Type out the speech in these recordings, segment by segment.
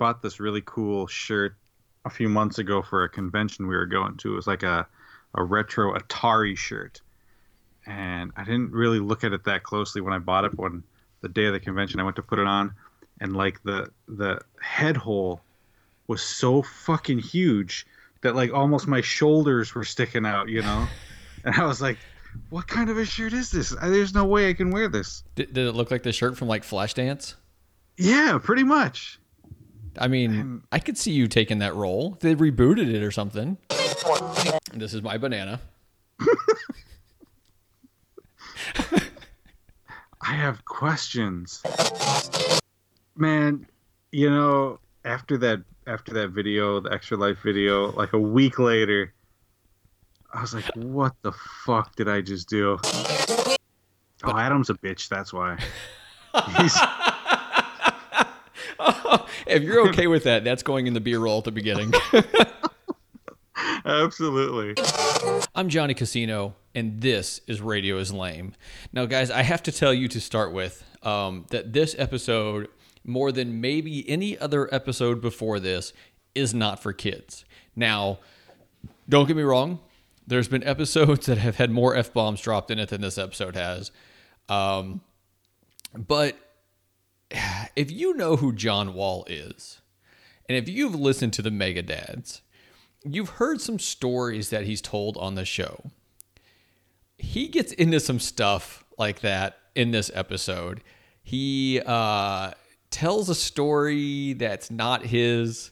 bought this really cool shirt a few months ago for a convention we were going to. It was like a a retro Atari shirt, and I didn't really look at it that closely when I bought it. But when the day of the convention, I went to put it on, and like the the head hole was so fucking huge that like almost my shoulders were sticking out, you know. and I was like, "What kind of a shirt is this? There's no way I can wear this." Did, did it look like the shirt from like Flashdance? Yeah, pretty much. I mean, um, I could see you taking that role. They rebooted it or something. This is my banana. I have questions. Man, you know, after that after that video, the extra life video, like a week later, I was like, what the fuck did I just do? Oh, Adam's a bitch, that's why. He's if you're okay with that, that's going in the beer roll at the beginning. absolutely. I'm Johnny Casino, and this is Radio is Lame. Now, guys, I have to tell you to start with um, that this episode, more than maybe any other episode before this, is not for kids. Now, don't get me wrong, there's been episodes that have had more F bombs dropped in it than this episode has. Um, but if you know who John Wall is, and if you've listened to the Mega Dads, you've heard some stories that he's told on the show. He gets into some stuff like that in this episode. He uh, tells a story that's not his,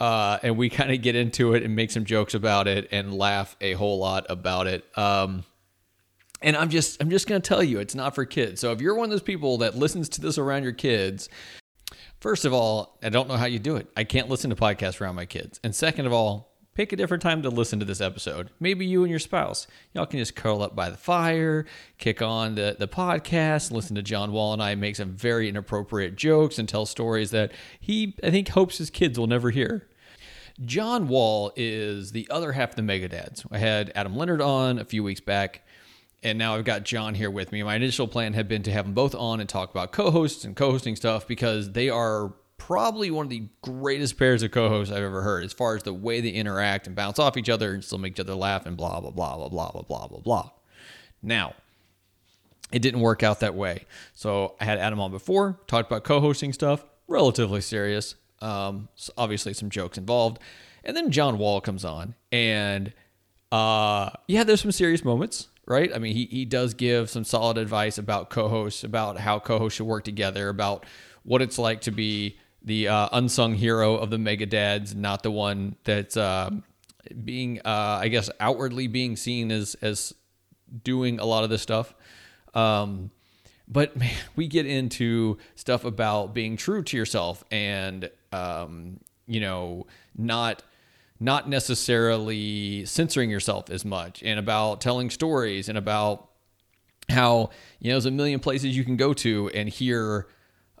uh, and we kind of get into it and make some jokes about it and laugh a whole lot about it. Um, and I'm just I'm just going to tell you it's not for kids. So if you're one of those people that listens to this around your kids, first of all, I don't know how you do it. I can't listen to podcasts around my kids. And second of all, pick a different time to listen to this episode. Maybe you and your spouse. Y'all can just curl up by the fire, kick on the, the podcast, listen to John Wall and I make some very inappropriate jokes and tell stories that he, I think, hopes his kids will never hear. John Wall is the other half of the Megadads. I had Adam Leonard on a few weeks back and now I've got John here with me. My initial plan had been to have them both on and talk about co-hosts and co-hosting stuff because they are probably one of the greatest pairs of co-hosts I've ever heard as far as the way they interact and bounce off each other and still make each other laugh and blah blah blah blah blah blah blah blah blah. Now, it didn't work out that way. So I had Adam on before, talked about co-hosting stuff, relatively serious. Um, so obviously some jokes involved, and then John Wall comes on, and uh, yeah, there's some serious moments right? I mean, he, he does give some solid advice about co hosts, about how co hosts should work together, about what it's like to be the uh, unsung hero of the Mega Dads, not the one that's uh, being, uh, I guess, outwardly being seen as, as doing a lot of this stuff. Um, but man, we get into stuff about being true to yourself and, um, you know, not not necessarily censoring yourself as much and about telling stories and about how you know there's a million places you can go to and hear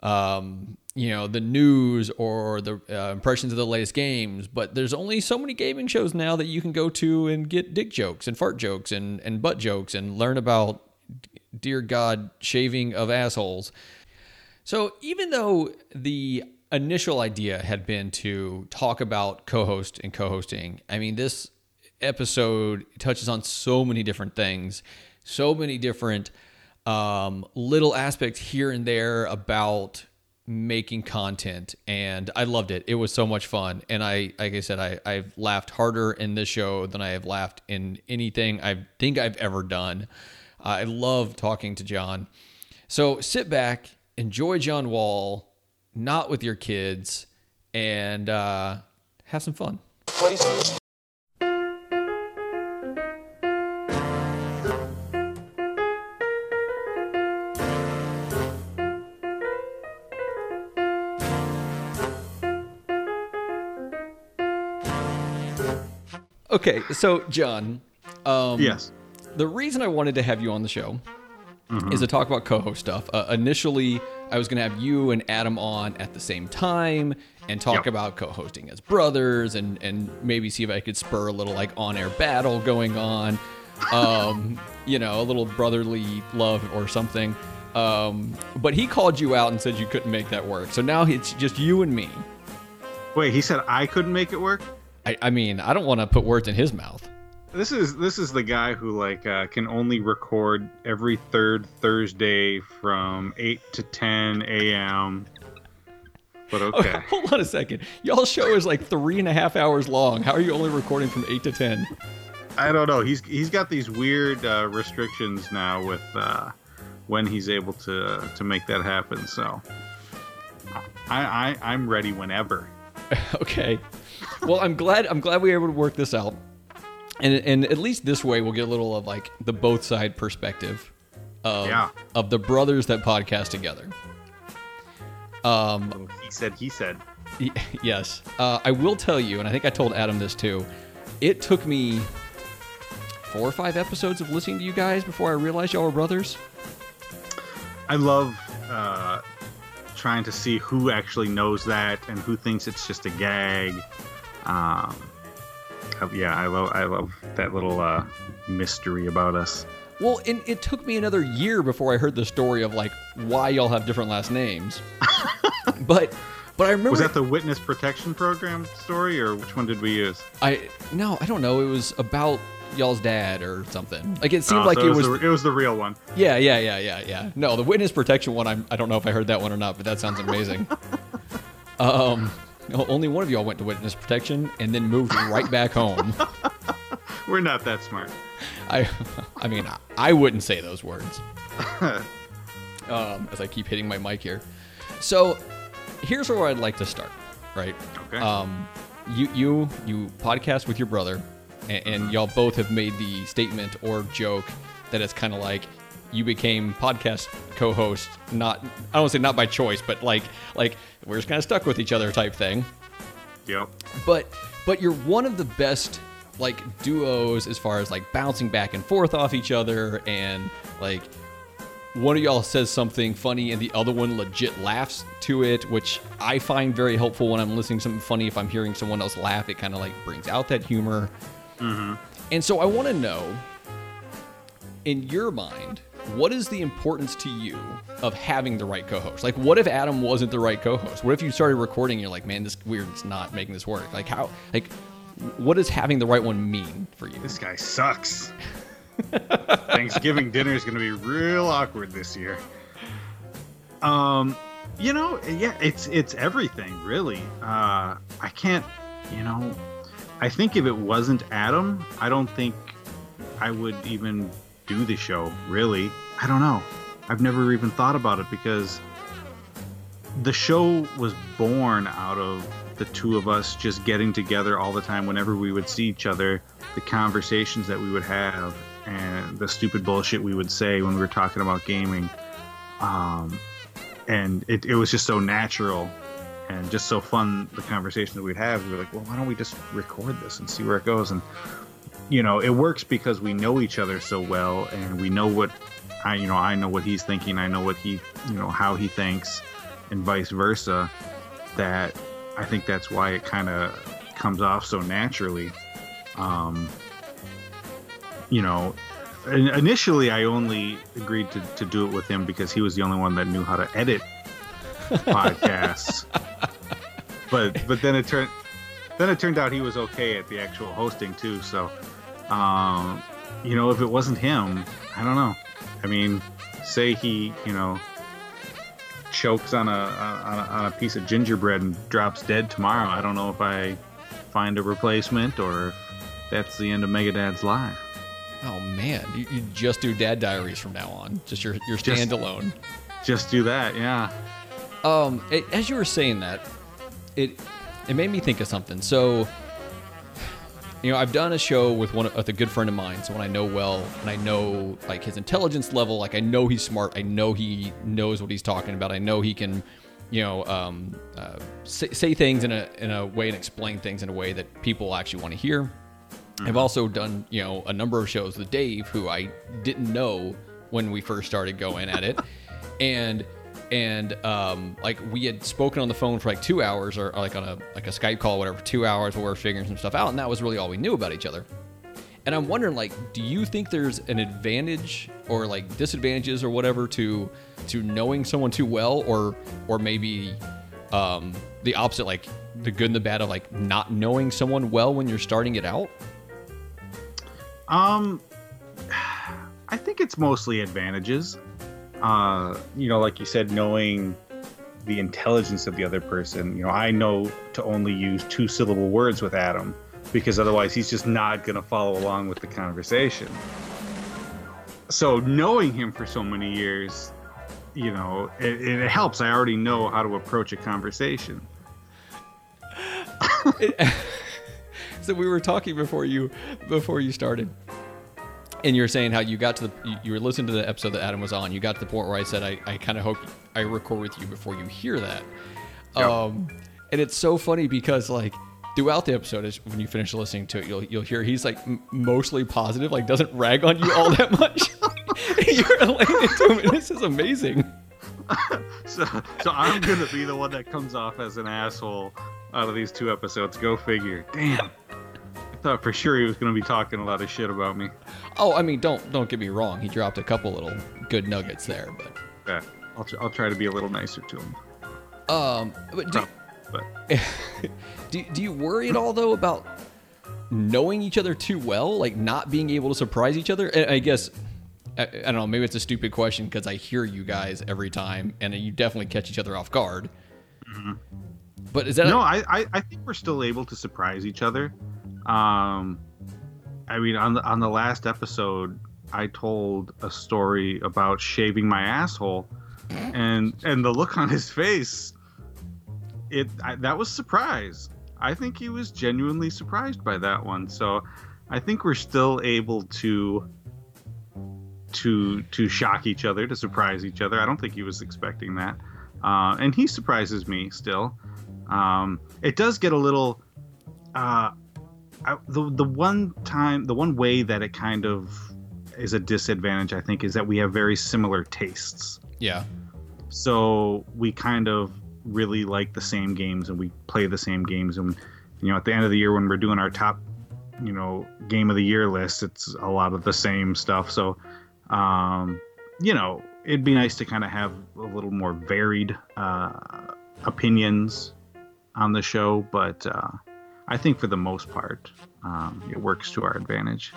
um, you know the news or the uh, impressions of the latest games but there's only so many gaming shows now that you can go to and get dick jokes and fart jokes and, and butt jokes and learn about dear god shaving of assholes. So even though the initial idea had been to talk about co-host and co-hosting. I mean, this episode touches on so many different things, so many different um, little aspects here and there about making content and I loved it. It was so much fun. And I like I said, I, I've laughed harder in this show than I have laughed in anything I think I've ever done. I love talking to John. So sit back, enjoy John Wall, not with your kids, and uh, have some fun. Okay, so John, um, yes, the reason I wanted to have you on the show mm-hmm. is to talk about co-host stuff. Uh, initially, I was going to have you and Adam on at the same time and talk yep. about co-hosting as brothers and and maybe see if I could spur a little like on-air battle going on. Um, you know, a little brotherly love or something. Um, but he called you out and said you couldn't make that work. So now it's just you and me. Wait, he said I couldn't make it work. I, I mean, I don't want to put words in his mouth. This is this is the guy who like uh, can only record every third Thursday from eight to ten a.m. But okay, Oh, hold on a second. Y'all show is like three and a half hours long. How are you only recording from eight to ten? I don't know. He's he's got these weird uh, restrictions now with uh, when he's able to to make that happen. So I, I I'm ready whenever. okay. Well, I'm glad I'm glad we were able to work this out. And and at least this way we'll get a little of like the both side perspective of Yeah. of the brothers that podcast together. Um He said he said. y- yes. Uh, I will tell you, and I think I told Adam this too. It took me four or five episodes of listening to you guys before I realized y'all were brothers. I love uh, trying to see who actually knows that and who thinks it's just a gag. Um, yeah, I love I love that little uh, mystery about us. Well, and it took me another year before I heard the story of like why y'all have different last names. but but I remember Was that the witness protection program story, or which one did we use? I no, I don't know. It was about y'all's dad or something. Like it seemed Oh, like so it was. the, it was the real one. yeah, yeah, yeah, yeah, yeah. No, the witness protection one. I'm, I don't know if I heard that one or not, but that sounds amazing. um, only one of y'all went to witness protection and then moved right back home. We're not that smart. I, I mean, I, wouldn't say those words. um, as I keep hitting my mic here. So, here's where I'd like to start. Right. Okay. Um, you you you podcast with your brother, and, and y'all both have made the statement or joke that it's kind of like you became podcast co-host. Not I don't want to say not by choice, but like like we're just kind of stuck with each other type thing Yep. but but you're one of the best like duos as far as like bouncing back and forth off each other and like one of y'all says something funny and the other one legit laughs to it which i find very helpful when i'm listening to something funny if i'm hearing someone else laugh it kind of like brings out that humor Mm-hmm. and so i want to know in your mind what is the importance to you of having the right co-host like what if adam wasn't the right co-host what if you started recording and you're like man this weird it's not making this work like how like what does having the right one mean for you This guy sucks. Thanksgiving dinner is going to be real awkward this year. Um, you know, yeah, it's it's everything really. Uh, I can't, you know, I think if it wasn't Adam, I don't think I would even do the show. Really, I don't know. I've never even thought about it because the show was born out of the two of us just getting together all the time whenever we would see each other the conversations that we would have and the stupid bullshit we would say when we were talking about gaming um, and it, it was just so natural and just so fun the conversation that we'd have we were like well why don't we just record this and see where it goes and you know it works because we know each other so well and we know what i you know i know what he's thinking i know what he you know how he thinks and vice versa that i think that's why it kind of comes off so naturally. Um you know initially i only agreed to, to do it with him because he was the only one that knew how to edit podcasts. But but then it turned then it turned out he was okay at the actual hosting too so um you know if it wasn't him i don't know. I mean say he you know chokes on a on a, on a piece of gingerbread and drops dead tomorrow i don't know if i find a replacement or if that's the end of megadad's life. Oh man. You, you just do dad diaries from now on. Just your your Just- standalone. just do that yeah. Um, it, as you were saying that, it it made me think of something. So, you know, I've done a show with one with a good friend of mine, someone I know well, and I know like his intelligence level. Like I know he's smart. I know he knows what he's talking about. I know he can, you know, um, uh, say, say things in a in a way and explain things in a way that people actually want to hear. I've also done, you know, a number of shows with Dave, who I didn't know when we first started going at it, and and um, like we had spoken on the phone for like two hours, or, like on a like a Skype call, whatever, two hours, where we were figuring some stuff out, and that was really all we knew about each other. And I'm wondering, like, do you think there's an advantage or like disadvantages or whatever to to knowing someone too well, or or maybe um, the opposite, like the good and the bad of like not knowing someone well when you're starting it out? Um, I think it's mostly advantages. Uh, you know, like you said, knowing the intelligence of the other person. You know, I know to only use two syllable words with Adam because otherwise he's just not going to follow along with the conversation. So knowing him for so many years, you know, it, it helps. I already know how to approach a conversation. so we were talking before you before you started and you're saying how you got to the you were listening to the episode that Adam was on. You got to the point where I said I, I kind of hope I record with you before you hear that. Yep. Um, and it's so funny because like throughout the episode, is when you finish listening to it, you'll you'll hear he's like m- mostly positive, like doesn't rag on you all that much. you're laying into him, and this is amazing. so so I'm gonna be the one that comes off as an asshole out of these two episodes. Go figure. Damn thought for sure he was going to be talking a lot of shit about me. Oh, I mean, don't don't get me wrong. He dropped a couple little good nuggets there, but yeah, I'll I'll try to be a little nicer to him. Um, but do, but do do you worry at all though about knowing each other too well, like not being able to surprise each other? I guess I, I don't know. Maybe it's a stupid question because I hear you guys every time, and you definitely catch each other off guard. Mm-hmm. But is that no? A- I, I I think we're still able to surprise each other. Um, I mean, on the on the last episode, I told a story about shaving my asshole, and and the look on his face, it I, that was surprise. I think he was genuinely surprised by that one. So, I think we're still able to to to shock each other, to surprise each other. I don't think he was expecting that, uh, and he surprises me still. Um, it does get a little. Uh, I, the the one time, the one way that it kind of is a disadvantage, I think, is that we have very similar tastes. Yeah. So we kind of really like the same games, and we play the same games, and you know, at the end of the year when we're doing our top, you know, game of the year list, it's a lot of the same stuff. So, um, you know, it'd be nice to kind of have a little more varied uh, opinions on the show, but. Uh, I think for the most part, um, it works to our advantage.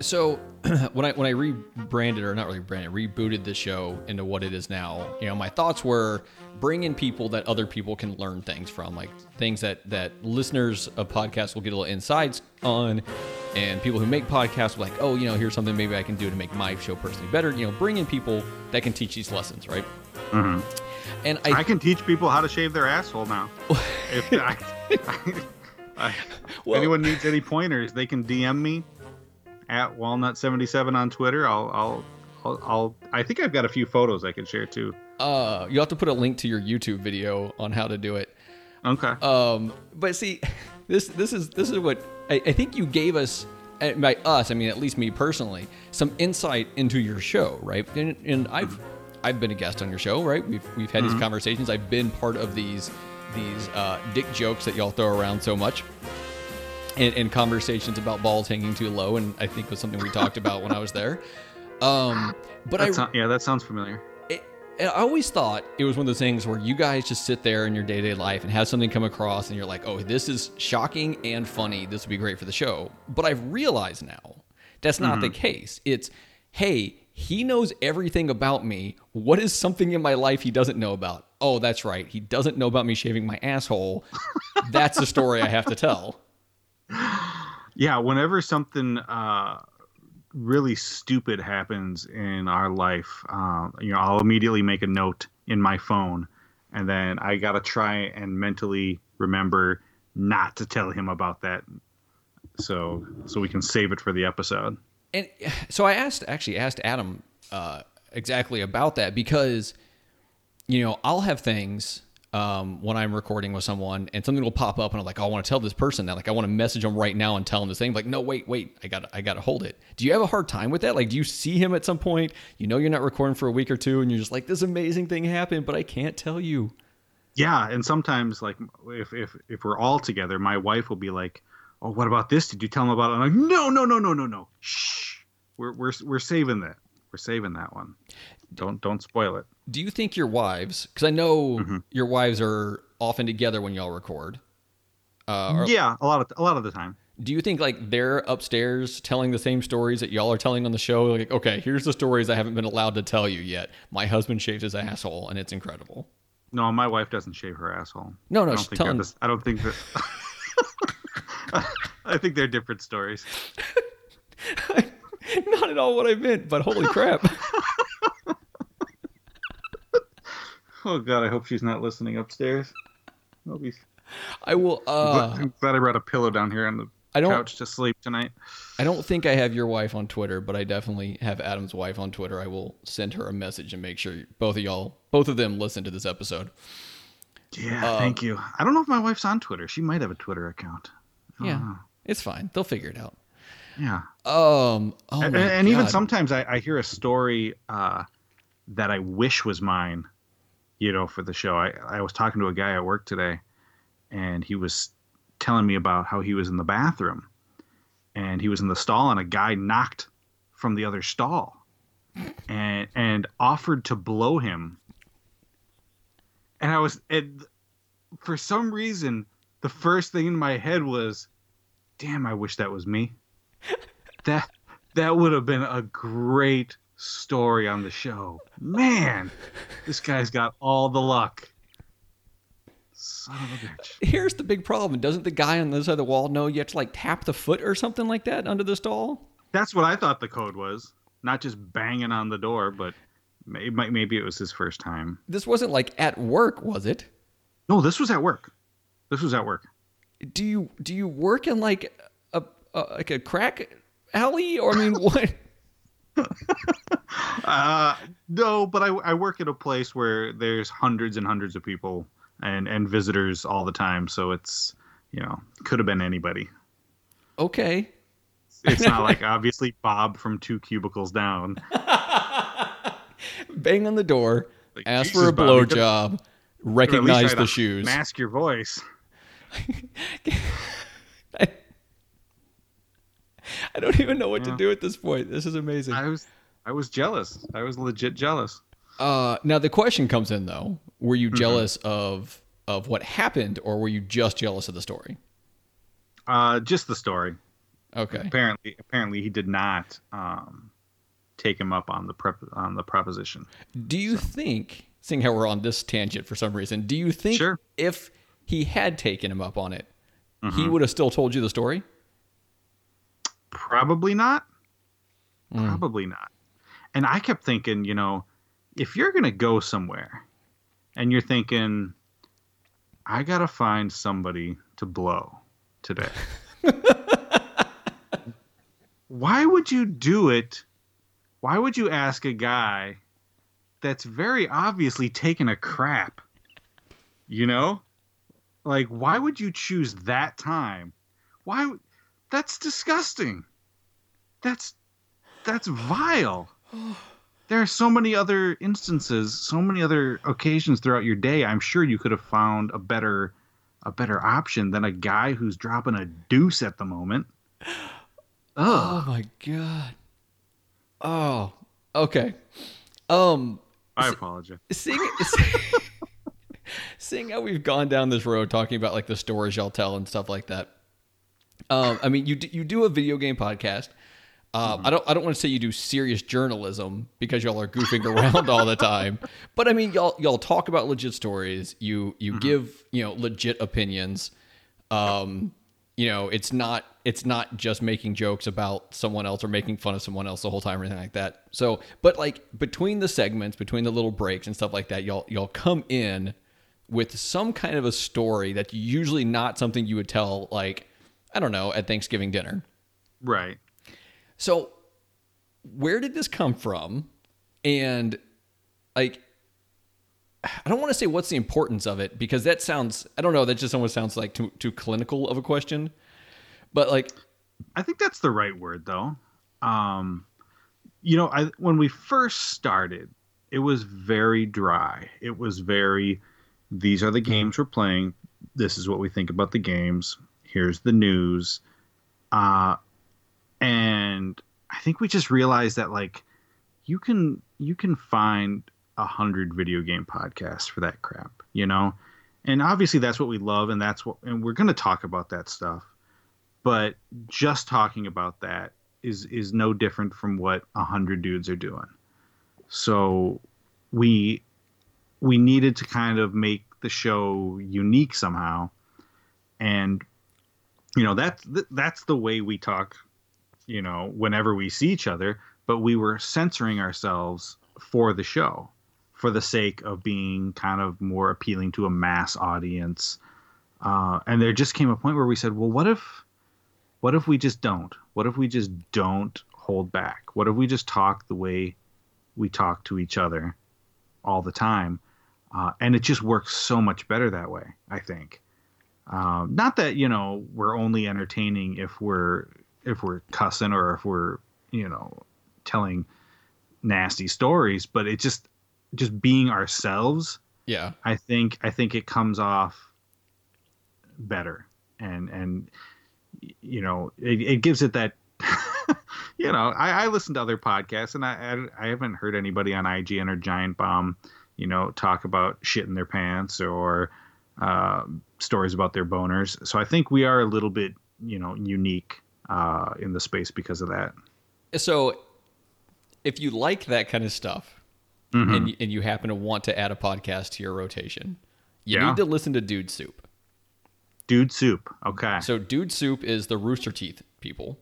So when I when I rebranded or not really branded, rebooted the show into what it is now, you know, my thoughts were bring in people that other people can learn things from, like things that that listeners of podcasts will get a little insights on, and people who make podcasts will like, oh, you know, here's something maybe I can do to make my show personally better. You know, bring in people that can teach these lessons, right? Mm-hmm. And I, I, can teach people how to shave their asshole now. if I, I well, anyone needs any pointers, they can DM me at walnut77 on Twitter. I'll, I'll, I'll, I'll, i think I've got a few photos I can share too. Uh, you have to put a link to your YouTube video on how to do it. Okay. Um, but see, this, this is, this is what I, I think you gave us by us, I mean, at least me personally, some insight into your show, right? And, and I've, I've been a guest on your show, right? We've, we've had mm-hmm. these conversations. I've been part of these these uh, dick jokes that y'all throw around so much. And, and, conversations about balls hanging too low, and I think was something we talked about when I was there. Um, but I, not, yeah, that sounds familiar. It, I always thought it was one of those things where you guys just sit there in your day to day life and have something come across, and you're like, "Oh, this is shocking and funny. This would be great for the show." But I've realized now that's not mm-hmm. the case. It's, hey, he knows everything about me. What is something in my life he doesn't know about? Oh, that's right. He doesn't know about me shaving my asshole. that's the story I have to tell. Yeah, whenever something uh, really stupid happens in our life, uh, you know, I'll immediately make a note in my phone, and then I gotta try and mentally remember not to tell him about that, so so we can save it for the episode and so I asked, actually asked Adam uh, exactly about that because, you know, I'll have things um, when I'm recording with someone and something will pop up and I'm like, oh, I want to tell this person that, like, I want to message them right now and tell them the same. Like, no, wait, wait, I got, I got to hold it. Do you have a hard time with that? Like, do you see him at some point? You know, you're not recording for a week or two, and you're just like, this amazing thing happened, but I can't tell you. Yeah, and sometimes, like, if if if we're all together, my wife will be like, oh, what about this? Did you tell him about it? I'm like, no, no, no, no, no, no. Shh. We're we're we're saving that. We're saving that one. don't don't spoil it. Do you think your wives? Because I know Mm-hmm. your wives are often together when y'all record. Uh, or- yeah, a lot of a lot of the time. Do you think like they're upstairs telling the same stories that y'all are telling on the show? Like, okay, here's the stories I haven't been allowed to tell you yet. My husband shaved his asshole, and it's incredible. No, my wife doesn't shave her asshole. No, no, I don't think telling- they're I don't think that. I think they're different stories. Not at all what I meant, but holy crap! Oh God, I hope she's not listening upstairs. I will. Uh, I'm glad I brought a pillow down here on the I don't. couch to sleep tonight. I don't think I have your wife on Twitter, but I definitely have Adam's wife on Twitter. I will send her a message and make sure both of y'all, both of them, listen to this episode. Yeah, Um, thank you. I don't know if my wife's on Twitter. She might have a Twitter account. Yeah, it's fine. They'll figure it out. Yeah. Um. Oh and, and even sometimes I, I hear a story uh, that I wish was mine, you know, for the show. I, I was talking to a guy at work today, and he was telling me about how he was in the bathroom, and he was in the stall, and a guy knocked from the other stall, and and offered to blow him. And I was, and for some reason, the first thing in my head was, "Damn, I wish that was me." that that would have been a great story on the show. Man, this guy's got all the luck. Son of a bitch. Here's the big problem. Doesn't the guy on the other side of the wall know you have to like tap the foot or something like that under the stall? That's what I thought the code was. Not just banging on the door, but may- might- maybe it was his first time. This wasn't like at work, was it? No, this was at work. This was at work. Do you do you work in like a, a like a crack alley or I mean what? Uh, no, but I, I work at a place where there's hundreds and hundreds of people and, and visitors all the time. So it's, you know, could have been anybody. Okay. It's not like obviously Bob from two cubicles down. Bang on the door, Like, ask Jesus, for a blowjob, could at least recognize the shoes. Mask your voice. I, I don't even know what to do at this point. This is amazing. I was I was jealous. I was legit jealous. Uh, now the question comes in though: Were Mm-hmm. you jealous of of what happened, or were you just jealous of the story? Uh, just the story. Okay. Apparently, apparently he did not um, take him up on the prep on the proposition. Do you think, seeing how we're on this tangent for some reason, do you think Sure. if he had taken him up on it, he Mm-hmm. would have still told you the story? Probably not. Mm. Probably not. And I kept thinking, you know, if you're gonna go somewhere, and you're thinking, I gotta find somebody to blow today. Why would you do it? Why would you ask a guy that's very obviously taking a crap? You know? Like, why would you choose that time? Why? That's disgusting. That's that's vile. There are so many other instances, so many other occasions throughout your day. I'm sure you could have found a better a better option than a guy who's dropping a deuce at the moment. Oh my god. Oh. Okay. Um. I apologize. seeing seeing how we've gone down this road talking about like the stories y'all tell and stuff like that. Um, I mean, you do, you do a video game podcast. Um, I don't I don't want to say you do serious journalism because y'all are goofing around all the time. But I mean, y'all y'all talk about legit stories. You you give you know legit opinions. Um, you know, it's not it's not just making jokes about someone else or making fun of someone else the whole time or anything like that. So, but like between the segments, between the little breaks and stuff like that, y'all y'all come in with some kind of a story that's usually not something you would tell like I don't know at Thanksgiving dinner. Right. So, where did this come from? And like, I don't want to say what's the importance of it because that sounds I don't know that just almost sounds like too too clinical of a question. But like, I think that's the right word though. Um you know, I when we first started, it was very dry. It was very these are the games we're playing. This is what we think about the games. Here's the news. Uh and I think we just realized that like you can you can find a hundred video game podcasts for that crap, you know, and obviously that's what we love, and that's what, and we're gonna talk about that stuff, but just talking about that is is no different from what a hundred dudes are doing. So we we needed to kind of make the show unique somehow, and you know that's that's the way we talk, you know, whenever we see each other. But we were censoring ourselves for the show, for the sake of being kind of more appealing to a mass audience. Uh, and there just came a point where we said, well, what if, what if we just don't? What if we just don't hold back? What if we just talk the way we talk to each other all the time? Uh, and it just works so much better that way, I think. Um, not that you know we're only entertaining if we're if we're cussing or if we're you know telling nasty stories, but it just just being ourselves. Yeah, I think I think it comes off better, and and you know it, it gives it that. you know, I, I listen to other podcasts, and I, I, I haven't heard anybody on IGN or Giant Bomb, you know, talk about shit in their pants or uh, stories about their boners. So I think we are a little bit, you know, unique uh, in the space because of that. So if you like that kind of stuff mm-hmm. and, and you happen to want to add a podcast to your rotation, you yeah. need to listen to Dude Soup. Dude Soup. Okay. So Dude Soup is the Rooster Teeth people.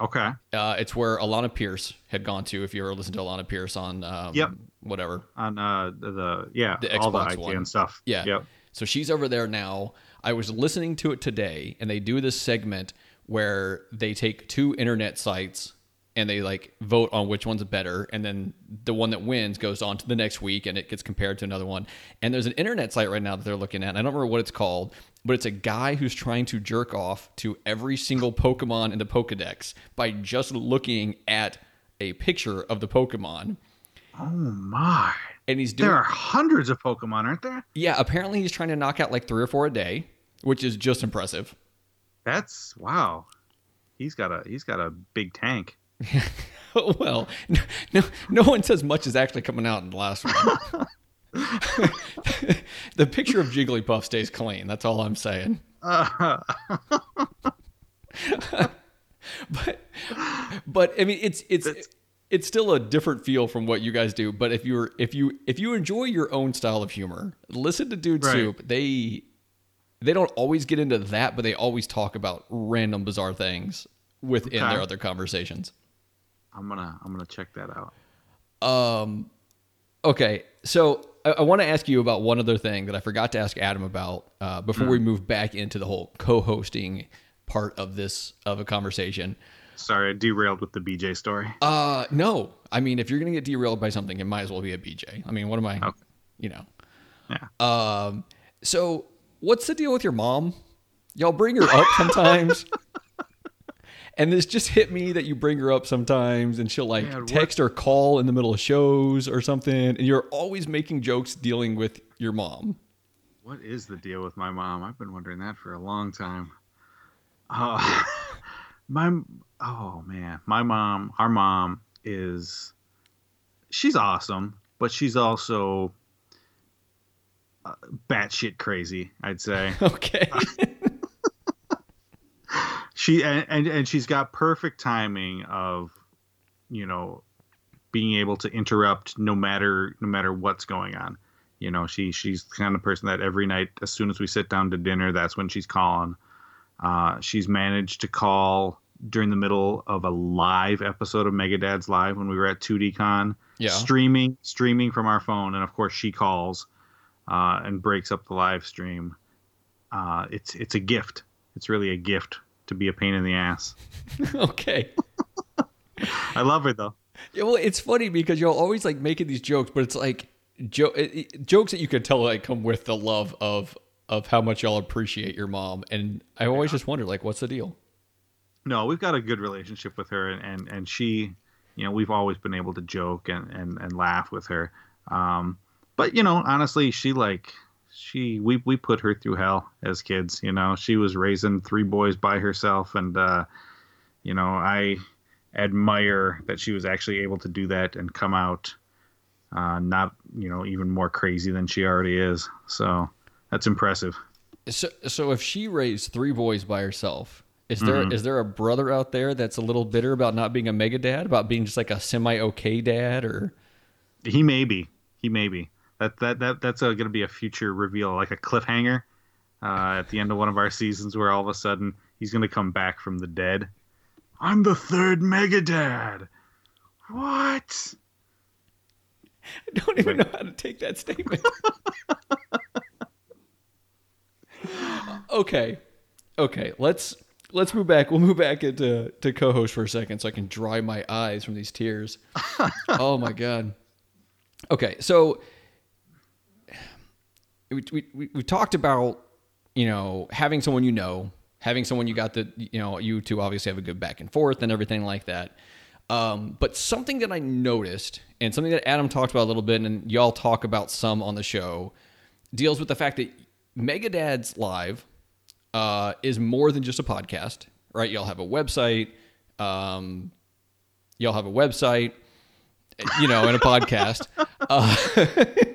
Okay. Uh, it's where Alanah Pearce had gone to. If you ever listened to Alanah Pearce on, um, yep, whatever on uh, the, the yeah the all Xbox the one and stuff. Yeah. Yep. So she's over there now. I was listening to it today, and they do this segment where they take two internet sites and they like vote on which one's better and then the one that wins goes on to the next week and it gets compared to another one and there's an internet site right now that they're looking at and i don't remember what it's called but it's a guy who's trying to jerk off to every single pokemon in the pokedex by just looking at a picture of the pokemon. Oh my. And he's doing there are hundreds of pokemon aren't there? Yeah apparently he's trying to knock out like three or four a day which is just impressive. That's wow. He's got a he's got a big tank. Well, no, no one says much is actually coming out in the last one. the picture of Jigglypuff stays clean. That's all I'm saying. Uh, but, but I mean, it's it's it's still a different feel from what you guys do. But if you're if you if you enjoy your own style of humor, listen to Dude right. Soup. They they don't always get into that, but they always talk about random bizarre things within okay. their other conversations. I'm gonna I'm gonna check that out. Um, okay, so I, I want to ask you about one other thing that I forgot to ask Adam about uh, before mm. we move back into the whole co-hosting part of this of a conversation. Sorry, I derailed with the BJ story. Uh, no. I mean, if you're gonna get derailed by something, it might as well be a BJ. I mean, what am I? Okay. You know. Yeah. Um. So, what's the deal with your mom? Y'all bring her up sometimes. And this just hit me that you bring her up sometimes and she'll like Man, text or call in the middle of shows or something. And you're always making jokes dealing with your mom. What is the deal with my mom? I've been wondering that for a long time. Uh, my, oh man, my mom, our mom is, she's awesome, but she's also uh, batshit crazy, I'd say. Okay. She and, and and she's got perfect timing of you know being able to interrupt no matter no matter what's going on you know she she's the kind of person that every night as soon as we sit down to dinner that's when she's calling uh, she's managed to call during the middle of a live episode of Megadad's Live when we were at 2DCon, yeah. streaming streaming from our phone, and of course she calls uh, and breaks up the live stream. Uh, it's it's a gift. It's really a gift to be a pain in the ass. okay. I love her though. Yeah, well, it's funny because you're always like making these jokes, but it's like jo- it, it, jokes that you can tell like come with the love of of how much y'all appreciate your mom. And I always yeah. just wonder like, what's the deal? No, we've got a good relationship with her, and and, and she, you know, we've always been able to joke and and, and laugh with her. Um, but you know, honestly, she like she we we put her through hell as kids. You know, she was raising three boys by herself, and uh, you know, I admire that she was actually able to do that and come out uh, not you know even more crazy than she already is. So that's impressive. So, so if she raised three boys by herself, is there is Mm-hmm. there a brother out there that's a little bitter about not being a mega dad, about being just like a semi okay dad, or He may be. He may be. That that that that's going to be a future reveal, like a cliffhanger uh, at the end of one of our seasons, where all of a sudden he's going to come back from the dead. I'm the third Megadad. What? I don't even know how to take that statement. okay, okay. Let's let's move back. We'll move back into to co-host for a second, so I can dry my eyes from these tears. oh my god. Okay, so we, we, we, talked about you know having someone you know, having someone you got the you know you two obviously have a good back and forth and everything like that. Um, but something that I noticed and something that Adam talked about a little bit, and y'all talk about some on the show, deals with the fact that Megadad's Live uh, is more than just a podcast, right? Y'all have a website. Um, y'all have a website, you know, and a podcast. Uh,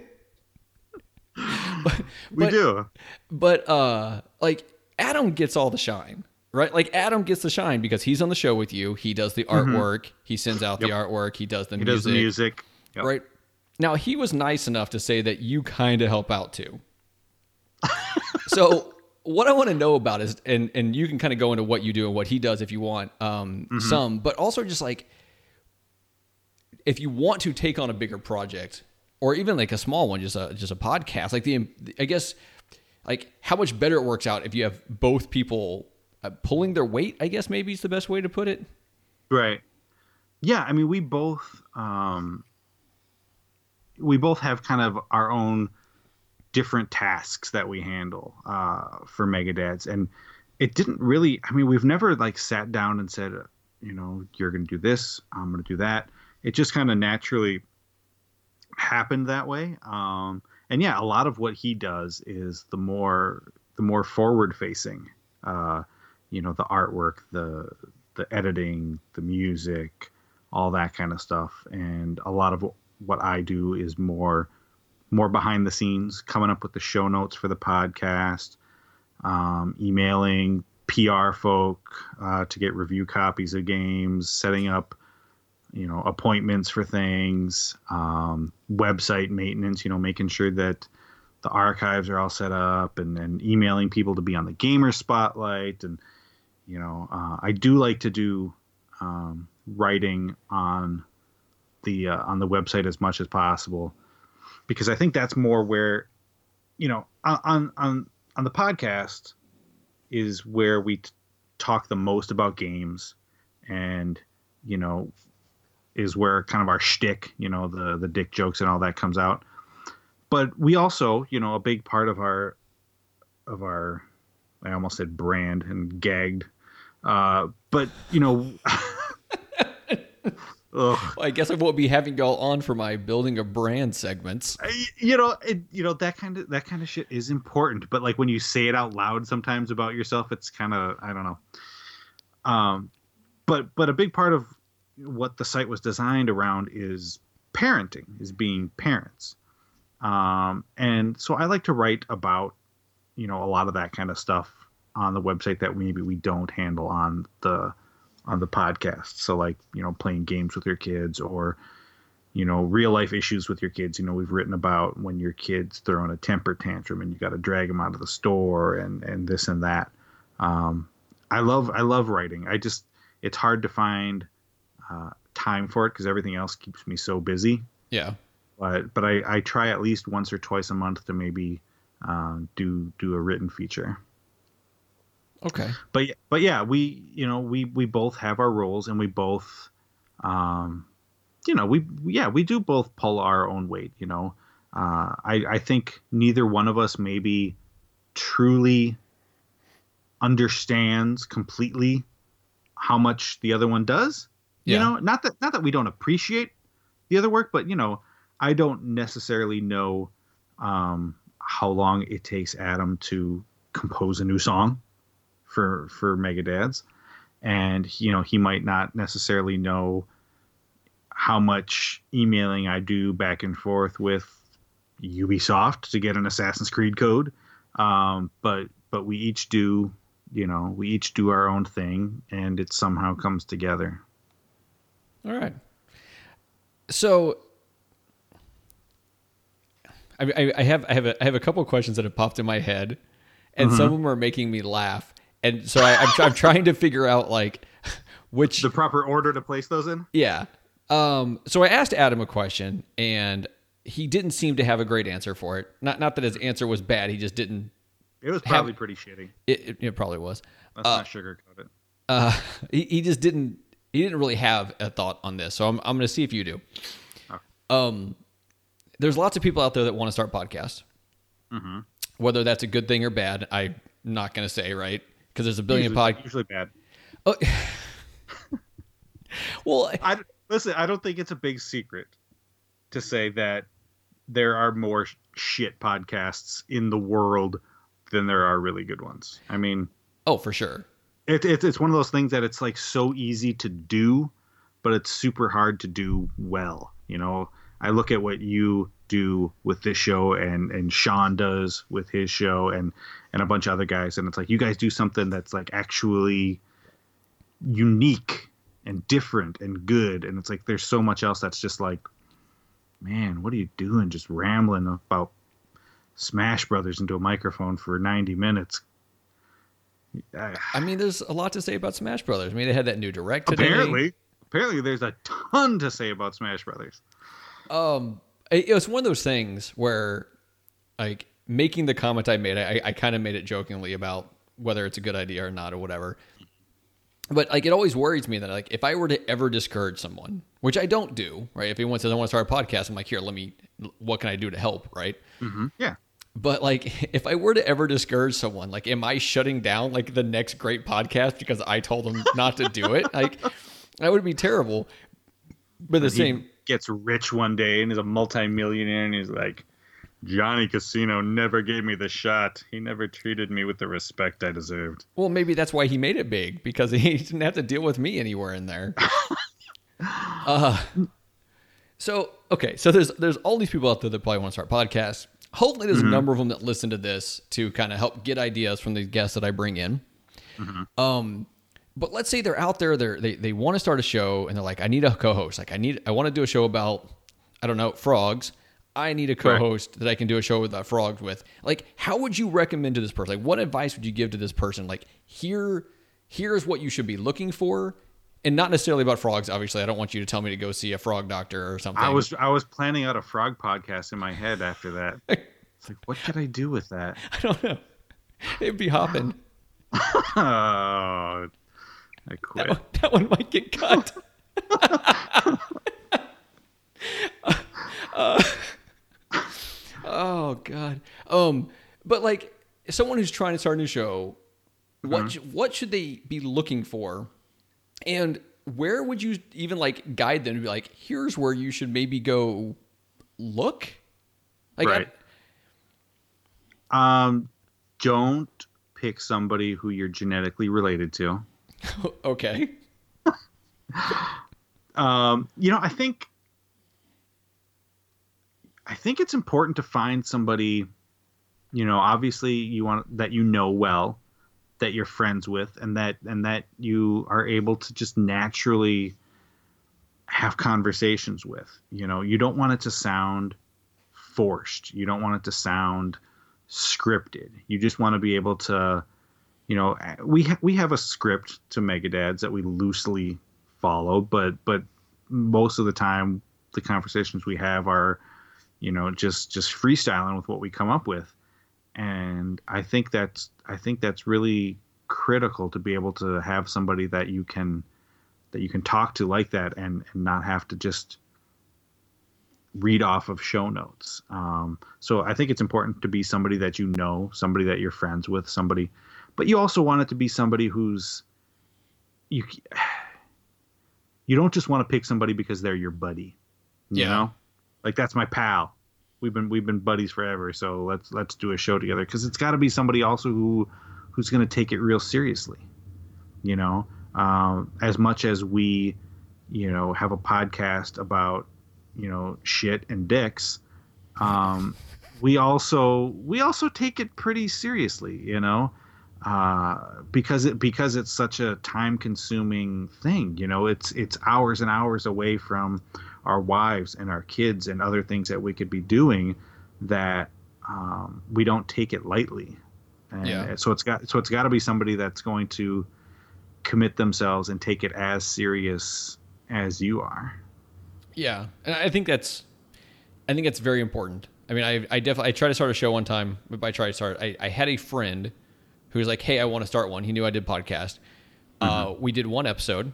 but, We but- do. but uh like Adam gets all the shine, right? Like Adam gets the shine because he's on the show with you. He does the artwork. He sends out the artwork. He does the Mm-hmm. He music. does the music. Yep. Right. Now he was nice enough to say that you kind of help out too. so what I want to know about is, and and you can kind of go into what you do and what he does if you want, um, Mm-hmm. some, but also just like if you want to take on a bigger project or even like a small one, just a just a podcast, like the I guess like how much better it works out if you have both people uh, pulling their weight. I guess maybe is the best way to put it. Right. Yeah, I mean, we both um, we both have kind of our own different tasks that we handle uh, for Megadads, and it didn't really. I mean, we've never like sat down and said, you know, you're going to do this, I'm going to do that. It just kind of naturally happened that way. Um, and yeah, a lot of what he does is the more the more forward facing. Uh, you know, the artwork, the the editing, the music, all that kind of stuff. And a lot of what I do is more more behind the scenes, coming up with the show notes for the podcast, um, emailing PR folk uh, to get review copies of games, setting up you know appointments for things, um, website maintenance. You know, making sure that the archives are all set up, and, and emailing people to be on the gamer spotlight and you know uh, i do like to do um, writing on the uh, on the website as much as possible because i think that's more where you know on on on the podcast is where we t- talk the most about games and you know is where kind of our shtick, you know, the the dick jokes and all that comes out. But we also, you know, a big part of our of our I almost said brand and gagged. Uh, but you know, ugh, I guess I won't be having y'all on for my building a brand segments. I- you know, it, you know that kind of that kind of shit is important. But like when you say it out loud, sometimes about yourself, it's kind of I don't know. Um, but but a big part of what the site was designed around is parenting, is being parents. Um, and so I like to write about, you know, a lot of that kind of stuff on the website that maybe we don't handle on the on the podcast. So like, you know, playing games with your kids or you know, real life issues with your kids. You know, we've written about when your kid's throwing a temper tantrum and you got to drag them out of the store and and this and that. Um, I love I love writing. I just it's hard to find uh, time for it because everything else keeps me so busy. Yeah. But but I, I try at least once or twice a month to maybe um, do do a written feature. Okay. But yeah- but yeah, we you know we we both have our roles and we both, um, you know we yeah we do both pull our own weight. You know, uh, I I think neither one of us maybe truly understands completely how much the other one does. You know, not that not that we don't appreciate the other work, but you know, I don't necessarily know um, how long it takes Adam to compose a new song for for Megadads, and you know he might not necessarily know how much emailing I do back and forth with Ubisoft to get an Assassin's Creed code. Um, but but we each do, you know, we each do our own thing, and it somehow comes together. All right. So, I, I have I have a, I have a couple of questions that have popped in my head, and some of them are making me laugh. And so I, I'm, I'm trying to figure out like which The proper order to place those in? yeah. Um. So I asked Adam a question, and he didn't seem to have a great answer for it. Not not that his answer was bad. He just didn't. It was probably pretty shitty. It, it, it probably was. Let's not sugarcoat it. Uh, he, he just didn't he didn't really have a thought on this. So I'm I'm going to see if you do. Um, there's lots of people out there that want to start podcasts. Whether that's a good thing or bad, I'm not going to say right because there's a billion Usually, pod. usually bad. Oh, well, I listen. I don't think it's a big secret to say that there are more shit podcasts in the world than there are really good ones. I mean, oh for sure. It, it, it's one of those things that it's like so easy to do, but it's super hard to do well. You know, I look at what you do with this show and and Sean does with his show and and a bunch of other guys, and it's like you guys do something that's like actually unique and different and good, and it's like there's so much else that's just like, man, what are you doing? Just rambling about Smash Brothers into a microphone for 90 minutes. I- I mean, there's a lot to say about Smash Brothers. I mean, they had that new direct today. apparently apparently there's a ton to say about smash brothers. Um it, it was one of those things where like making the comment i made i, I kind of made it jokingly about whether it's a good idea or not or whatever. But like it always worries me that like if i were to ever discourage someone which i don't do right? If anyone says i want to start a podcast i'm like here let me what can i do to help? Right? Yeah but like if i were to ever discourage someone like am i shutting down like the next great podcast because i told them not to do it like that would be terrible but the he same gets rich one day and is a multimillionaire and he's like johnny casino never gave me the shot he never treated me with the respect i deserved Well, maybe that's why he made it big because he didn't have to deal with me anywhere in there. uh, so okay, so there's there's all these people out there that probably want to start podcasts. Hopefully, there's a number of them that listen to this to kind of help get ideas from the guests that I bring in. Um, but let's say they're out there, they're, they they want to start a show and they're like, I need a co-host. Like, I need I want to do a show about I don't know frogs. I need a co-host that I can do a show with uh, frogs with. Like, how would you recommend to this person? Like, what advice would you give to this person? Like, here, here's what you should be looking for, and not necessarily about frogs. Obviously, I don't want you to tell me to go see a frog doctor or something. i was i was planning out a frog podcast in my head after that it's like what could i do with that I don't know. It'd be hopping. oh i quit That one, that one might get cut. Uh, oh God. Um, but like someone who's trying to start a new show, what sh- what should they be looking for, and where would you even like guide them to be like, here's where you should maybe go look, like I- right. Um don't pick somebody who you're genetically related to. Okay, um, you know, I think I think it's important to find somebody, you know, obviously you want that you know well, that you're friends with, and that and that you are able to just naturally have conversations with. You know, you don't want it to sound forced. You don't want it to sound scripted. You just want to be able to, you know, we ha- we have a script to Megadads that we loosely follow, but but most of the time the conversations we have are, you know, just just freestyling with what we come up with, and I think that's I think that's really critical to be able to have somebody that you can that you can talk to like that and and not have to just read off of show notes. Um, so I think it's important to be somebody that you know, somebody that you're friends with, somebody, but you also want it to be somebody who's you. You don't just want to pick somebody because they're your buddy. You Yeah. know, like that's my pal. We've been we've been buddies forever, so let's let's do a show together. Because it's got to be somebody also who who's going to take it real seriously. You know, um, as much as we, you know, have a podcast about, you know, shit and dicks, um, we also we also take it pretty seriously, you know, uh, because it because it's such a time consuming thing. You know, it's it's hours and hours away from our wives and our kids and other things that we could be doing that um, we don't take it lightly. And Yeah. so it's got so it's got to be somebody that's going to commit themselves and take it as serious as you are. Yeah, and I think that's, I think that's very important. I mean, I, I definitely, I tried to start a show one time. But by try to start, I, I had a friend who was like, "Hey, I want to start one." He knew I did podcast. Uh, we did one episode.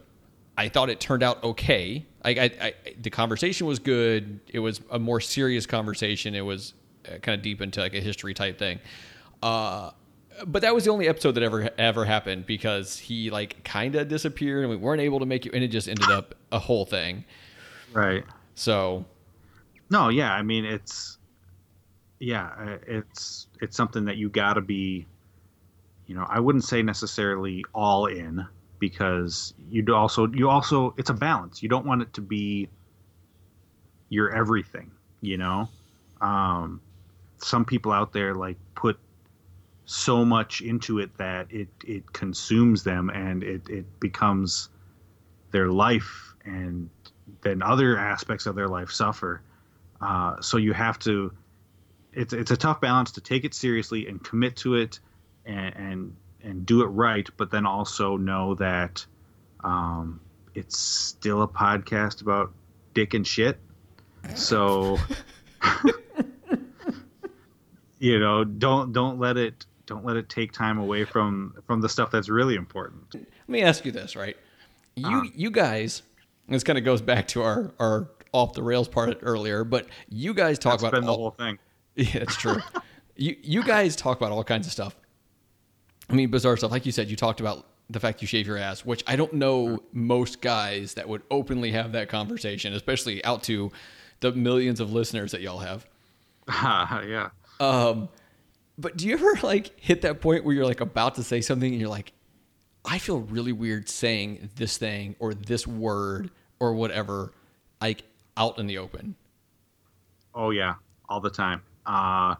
I thought it turned out okay. I, I, I, the conversation was good. It was a more serious conversation. It was uh, kind of deep into like a history type thing. Uh, but that was the only episode that ever ever happened because he like kind of disappeared and we weren't able to make it, and it just ended up a whole thing. Right. So No, yeah, I mean it's yeah, uh, it's it's something that you got to be you know, I wouldn't say necessarily all in because you'd also you also it's a balance. You don't want it to be your everything, you know? Um some people out there like put so much into it that it it consumes them and it it becomes their life and then other aspects of their life suffer. Uh, so you have to. It's it's a tough balance to take it seriously and commit to it, and and, and do it right, but then also know that um, it's still a podcast about dick and shit. So you know, don't don't let it don't let it take time away from from the stuff that's really important. let me ask you this, right? You Uh-huh. you guys, this kind of goes back to our our off the rails part earlier, but you guys talk about been the whole thing. Yeah, it's true. you you guys talk about all kinds of stuff. I mean, bizarre stuff. Like you said, you talked about the fact you shave your ass, which I don't know most guys that would openly have that conversation, especially out to the millions of listeners that y'all have. yeah. Um, but do you ever like hit that point where you're like about to say something and you're like, I feel really weird saying this thing or this word or whatever, like out in the open? Oh yeah, all the time. Uh,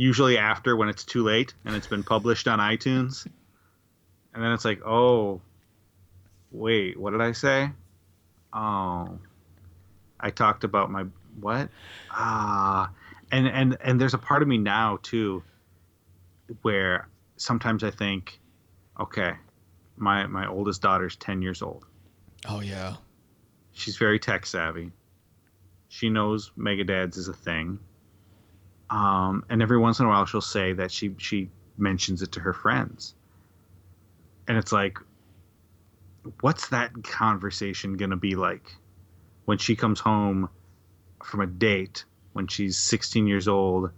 usually after when it's too late and it's been published on iTunes, and then it's like, oh, wait, what did I say? Oh, I talked about my what? Ah, and and and there's a part of me now too, where sometimes I think, okay, my my oldest daughter's ten years old. Oh yeah. She's very tech savvy. She knows Megadads is a thing. Um, and every once in a while, she'll say that she she mentions it to her friends. And it's like, what's that conversation gonna be like when she comes home from a date when she's 16 years old?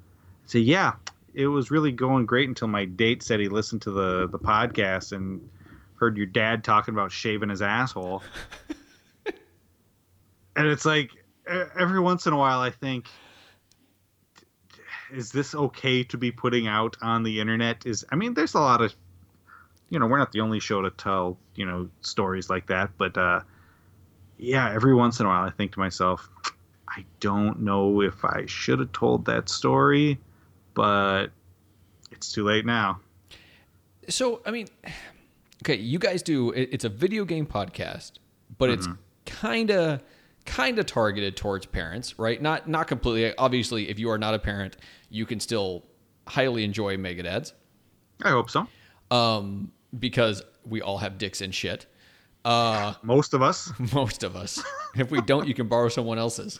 Say, yeah, it was really going great until my date said he listened to the the podcast and heard your dad talking about shaving his asshole and it's like every once in a while i think is this okay to be putting out on the internet is i mean there's a lot of you know we're not the only show to tell you know stories like that but uh yeah every once in a while i think to myself i don't know if i should have told that story but it's too late now So, I mean, okay, you guys do it's a video game podcast, but it's kind of kind of targeted towards parents, right? Not not completely. Obviously, if you are not a parent, you can still highly enjoy mega Megadads i hope so um, because we all have dicks and shit. Uh, most of us most of us. If we don't, you can borrow someone else's.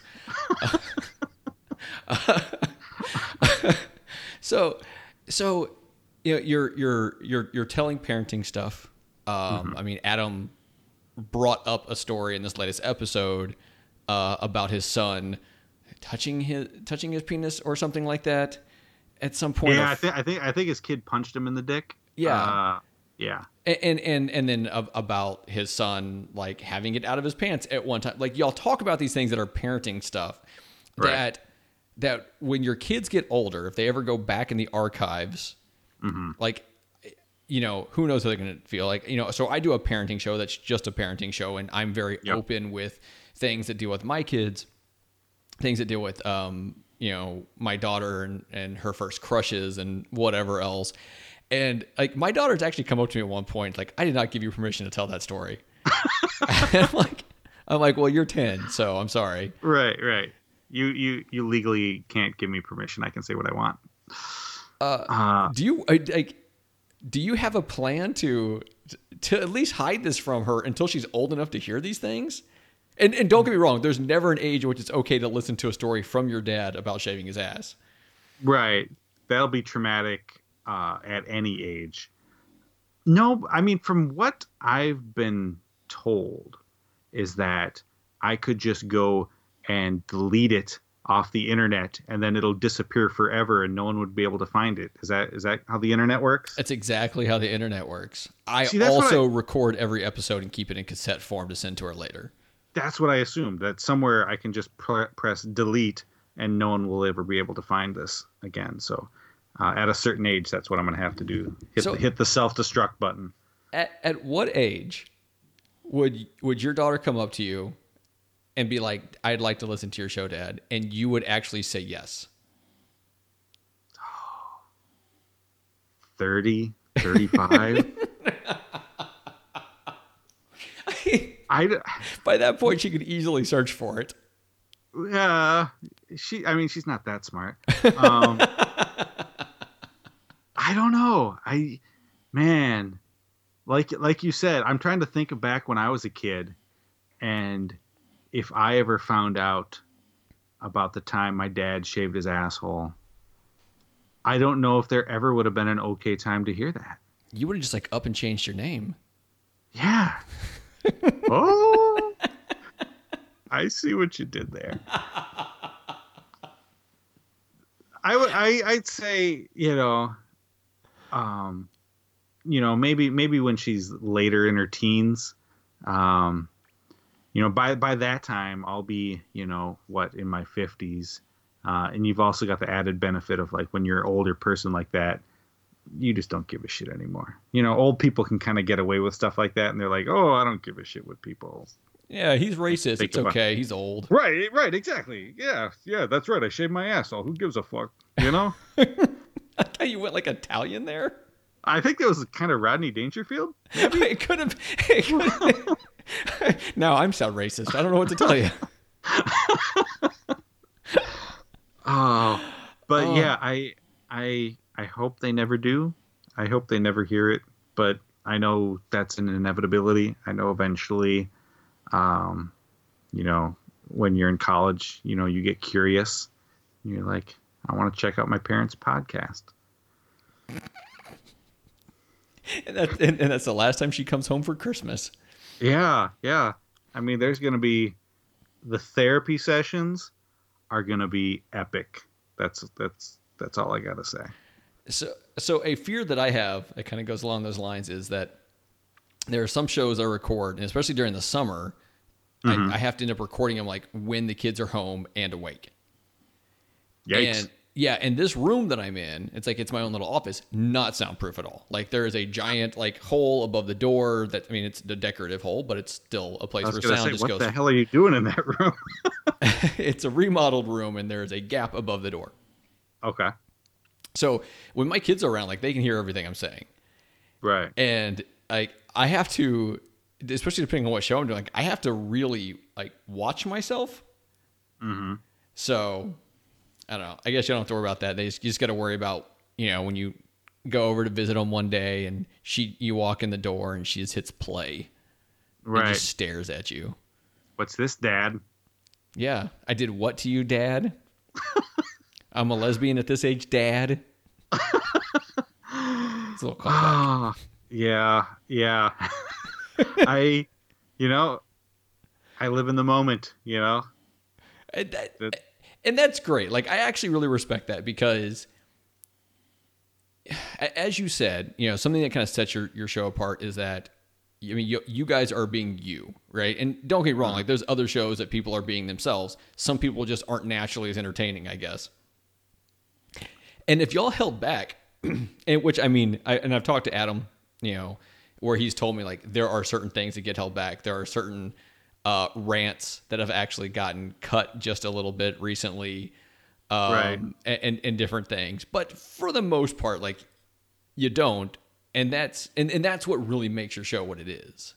so, so you know, you're you're you're you're telling parenting stuff. Um, I mean, Adam brought up a story in this latest episode uh, about his son touching his touching his penis or something like that at some point. yeah I of- think i think i think his kid punched him in the dick Yeah. uh, yeah and and and then about his son like having it out of his pants at one time like y'all talk about these things that are parenting stuff Right. that that when your kids get older if they ever go back in the archives Mm-hmm. like you know, who knows how they're going to feel like, you know, so I do a parenting show that's just a parenting show and I'm very Yep. open with things that deal with my kids, things that deal with, um, you know, my daughter and, and her first crushes and whatever else. And like my daughter's actually come up to me at one point, like, I did not give you permission to tell that story. And I'm like, I'm like, well, you're 10, so I'm sorry. Right, right. You you you legally can't give me permission. I can say what I want. Uh, Do you like? Do you have a plan to to at least hide this from her until she's old enough to hear these things? And and don't get me wrong, there's never an age in which it's okay to listen to a story from your dad about shaving his ass. right. That'll be traumatic uh, at any age. No, I mean, from what I've been told, is that I could just go and delete it off the internet, and then it'll disappear forever, and no one would be able to find it. Is that is that how the internet works? That's exactly how the internet works. I See, also record every episode and keep it in cassette form to send to her later. That's what I assumed. That somewhere I can just pr- press delete, and no one will ever be able to find this again. So, uh, at a certain age, that's what I'm going to have to do. Hit, So- the, hit the self destruct button. At at what age would would your daughter come up to you and be like, "I'd like to listen to your show, Dad," and you would actually say yes? 30, 35. I, By that point, she could easily search for it. uh, she, I mean, she's not that smart. Um, I don't know. I, man, like, like you said, I'm trying to think back when I was a kid and if I ever found out about the time my dad shaved his asshole, I don't know if there ever would have been an okay time to hear that. You would have just like up and changed your name. Yeah. oh. I see what you did there. I would I I'd say, you know, um you know, maybe maybe when she's later in her teens, um you know, by by that time I'll be, you know, what in my 50s. Uh, and you've also got the added benefit of like when you're an older person like that, you just don't give a shit anymore. You know, old people can kind of get away with stuff like that, and they're like, "Oh, I don't give a shit what people." Yeah, he's racist. It's about- okay. He's old. Right, right, exactly. Yeah, yeah, that's right. I shaved my asshole. Who gives a fuck? You know? I thought you went like Italian there. I think that was kind of Rodney Dangerfield. it could have. It could have now I'm sound racist. I don't know what to tell you. Oh, but Oh. yeah, I, I, I hope they never do. I hope they never hear it. But I know that's an inevitability. I know eventually, um, you know, when you're in college, you know, you get curious. You're like, I want to check out my parents' podcast. And, that, and, and that's the last time she comes home for Christmas. Yeah, yeah. I mean, there's going to be the therapy sessions are going to be epic. That's that's that's all I got to say. So, so a fear that I have that kind of goes along those lines is that there are some shows I record, and especially during the summer, I, mm-hmm. I have to end up recording them like when the kids are home and awake. Yikes. And yeah, and this room that I'm in, it's like it's my own little office, not soundproof at all. Like there is a giant like hole above the door that I mean it's the decorative hole, but it's still a place where sound say, just what goes. the hell are you doing in that room? it's a remodeled room and there is a gap above the door. okay, So when my kids are around, like they can hear everything I'm saying. right. and like I have to, especially depending on what show I'm doing, like, I have to really like watch myself. Mm-hmm. So I don't know. I guess you don't have to worry about that. They just, you just got to worry about you know when you go over to visit them one day and she you walk in the door and she just hits play and Right. just stares at you. What's this, Dad? Yeah, I did what to you, Dad? I'm a lesbian at this age, Dad. it's a little callback. Ah, yeah, yeah. I, you know, I live in the moment. You know, And, that, That- uh, and that's great. Like I actually really respect that because as you said, you know, something that kind of sets your, your show apart is that I mean, you, you guys are being you, right? And don't get wrong, mm-hmm. like there's other shows that people are being themselves. Some people just aren't naturally as entertaining, I guess. And if y'all held back, and which I mean, I, and I've talked to Adam you know, where he's told me like there are certain things that get held back. There are certain uh, rants that have actually gotten cut just a little bit recently, um, Right. and, and different things. But for the most part, like you don't, and that's and, and that's what really makes your show what it is.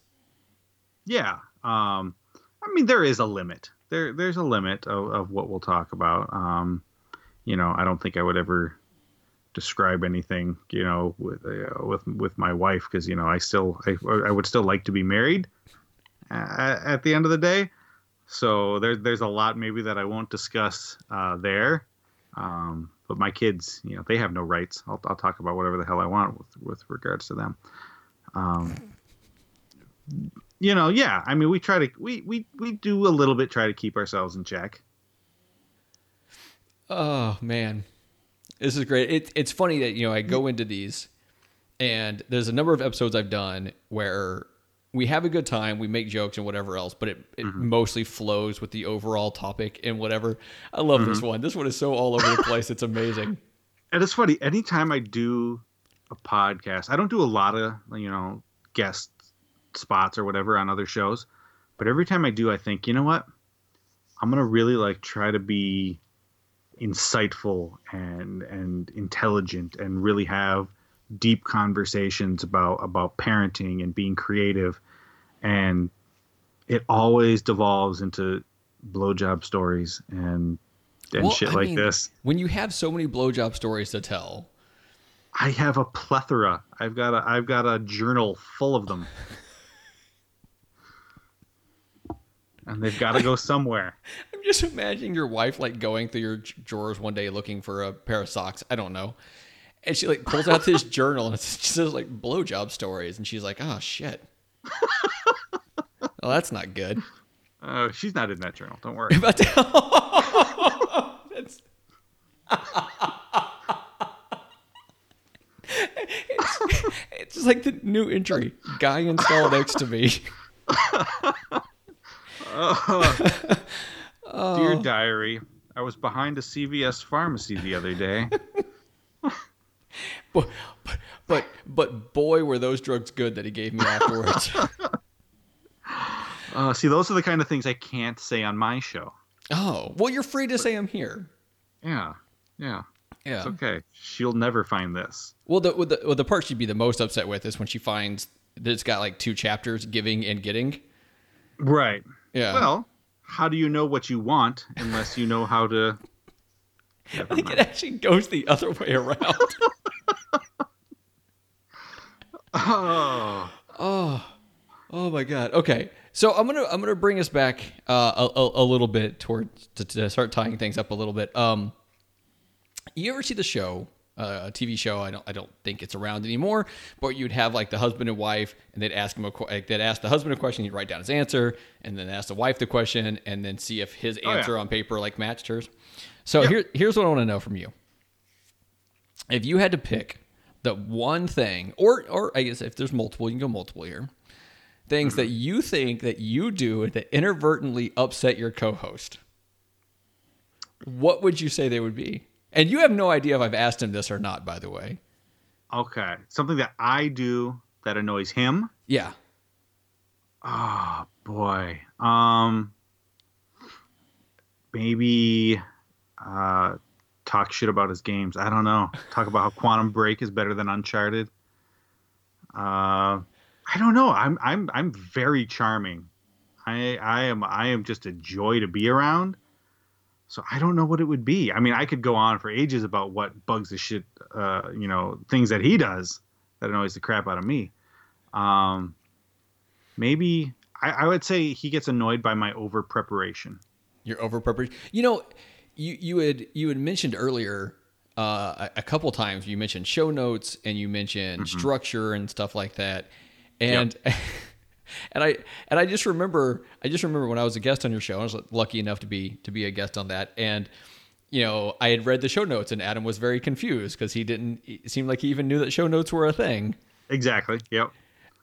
Yeah. Um, I mean, there is a limit. There, there's a limit of, of what we'll talk about. Um, you know, I don't think I would ever describe anything, you know, with uh, with with my wife because you know I still I, I would still like to be married uh, at the end of the day. So there's there's a lot maybe that I won't discuss uh, there. Um, but my kids, you know, they have no rights. I'll, I'll talk about whatever the hell I want with with regards to them. Um, you know, yeah. I mean, we try to we we we do a little bit try to keep ourselves in check. Oh man, this is great. It, it's funny that you know I go into these, and there's a number of episodes I've done where we have a good time, we make jokes and whatever else, but it, it mm-hmm. mostly flows with the overall topic and whatever. I love this mm-hmm. one. This one is so all over the place. It's amazing. And it's funny. Anytime I do a podcast, I don't do a lot of you know guest spots or whatever on other shows, but every time I do, I think, you know what, I'm gonna really like try to be insightful and and intelligent and really have deep conversations about about parenting and being creative and it always devolves into blowjob stories and and Well, shit I like mean, this When you have so many blowjob stories to tell, I have a plethora. I've got a I've got a journal full of them. and they've got to go somewhere. Just imagining your wife like going through your drawers one day looking for a pair of socks. I don't know. And she like pulls out this journal and it says like blowjob stories. And she's like, oh shit. well, that's not good. Uh, she's not in that journal. Don't worry. But That's- it's, it's just like the new entry guy installed next to me. Dear diary, I was behind a CVS pharmacy the other day. But, but but but boy were those drugs good that he gave me afterwards. Uh, see, those are the kind of things I can't say on my show. oh well, you're free to say I'm here. Yeah, yeah, Yeah. it's okay. She'll never find this. Well, the, the well, the part she'd be the most upset with is when she finds that it's got like two chapters, giving and getting. Right. Yeah. Well, how do you know what you want unless you know how to? I think it actually goes the other way around. Oh, oh, oh my God. Okay, so I'm gonna I'm gonna bring us back uh, a, a, a little bit towards to, to start tying things up a little bit. Um, you ever see the show? Uh, a TV show. I don't. I don't think it's around anymore. But you'd have like the husband and wife, and they'd ask him a. Like, they'd ask the husband a question. He'd write down his answer, and then ask the wife the question, and then see if his Oh, yeah. answer on paper like matched hers. So here, here's what I want to know from you. If you had to pick the one thing, or or I guess if there's multiple, you can go multiple here. Things that you think that you do that inadvertently upset your co-host. What would you say they would be? And you have no idea if I've asked him this or not, by the way. okay. Something that I do that annoys him. Yeah. Oh boy. Um maybe uh talk shit about his games. I don't know. Talk about how Quantum Break is better than Uncharted. Uh I don't know. I'm I'm I'm very charming. I I am I am just a joy to be around. So I don't know what it would be. I mean, I could go on for ages about what bugs the shit uh, you know, things that he does that annoys the crap out of me. Um maybe I, I would say he gets annoyed by my over preparation. You're over prepared. You know, you you had you had mentioned earlier uh, a, a couple times. You mentioned show notes and you mentioned structure and stuff like that. And and I and I just remember I just remember when I was a guest on your show. I was lucky enough to be to be a guest on that. And you know, I had read the show notes, and Adam was very confused because he didn't. It seemed like he even knew that show notes were a thing. Exactly. Yep.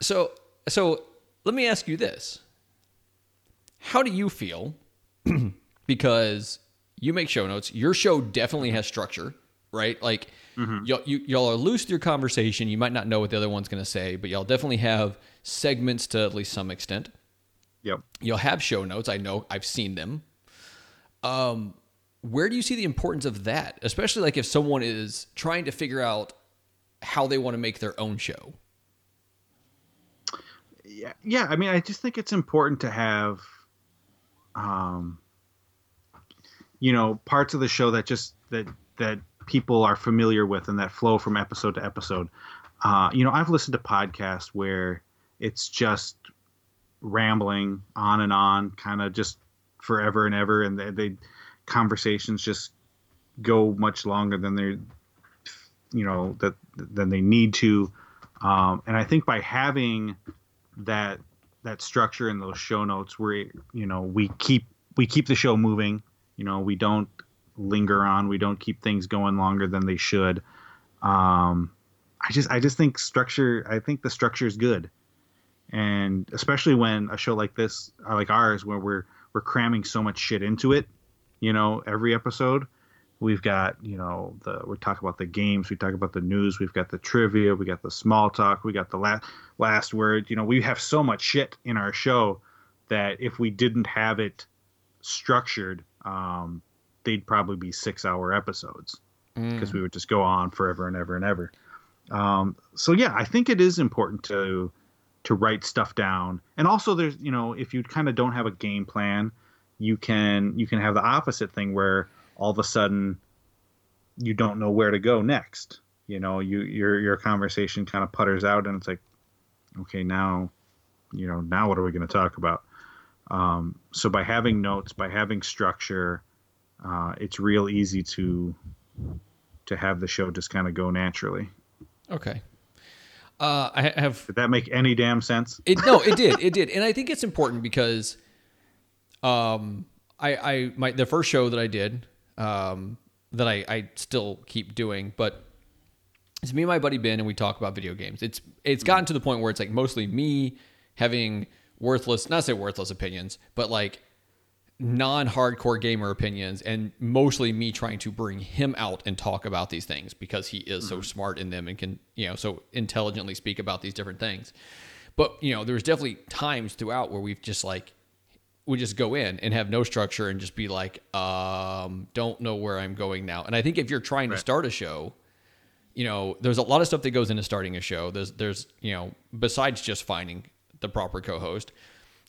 So, so let me ask you this: How do you feel? because you make show notes. Your show definitely has structure. Right? Like y'all, you, y'all are loose with your conversation. You might not know what the other one's going to say, but y'all definitely have segments to at least some extent. Yep. You'll have show notes. I know I've seen them. Um, where do you see the importance of that, especially like if someone is trying to figure out how they want to make their own show? yeah, yeah. I mean, I just think it's important to have, um, you know, parts of the show that just that that people are familiar with and that flow from episode to episode. Uh, you know, I've listened to podcasts where it's just rambling on and on, kind of just forever and ever, and they, they conversations just go much longer than they're, you know, that than they need to. Um, and I think by having that that structure in those show notes where you know we keep we keep the show moving you know we don't linger on. We don't keep things going longer than they should. Um i just i just think structure i think the structure is good. And especially when a show like this uh, like ours where we're we're cramming so much shit into it you know every episode we've got you know the we talk about the games we talk about the news we've got the trivia we got the small talk we got the last last word. You know we have so much shit in our show that if we didn't have it structured um they'd probably be six hour episodes because we would just go on forever and ever and ever. Um so yeah i think it is important to to write stuff down. And also there's you know if you kind of don't have a game plan you can you can have the opposite thing where all of a sudden you don't know where to go next. You know you your your conversation kind of putters out and it's like okay now you know now what are we going to talk about? Um, so by having notes by having structure uh, it's real easy to to have the show just kind of go naturally Okay. Uh, I have did that make any damn sense It no, it did, it did, and I think it's important because, um, I I my the first show that I did, um, that I I still keep doing, but it's me and my buddy Ben, and we talk about video games. It's it's gotten to the point where it's like mostly me having worthless, not say worthless opinions, but like non-hardcore gamer opinions and mostly me trying to bring him out and talk about these things because he is so smart in them and can you know so intelligently speak about these different things. But you know there's definitely times throughout where we've just like we just go in and have no structure and just be like um don't know where i'm going now. And i think if you're trying to start a show you know there's a lot of stuff that goes into starting a show. There's there's you know besides just finding the proper co-host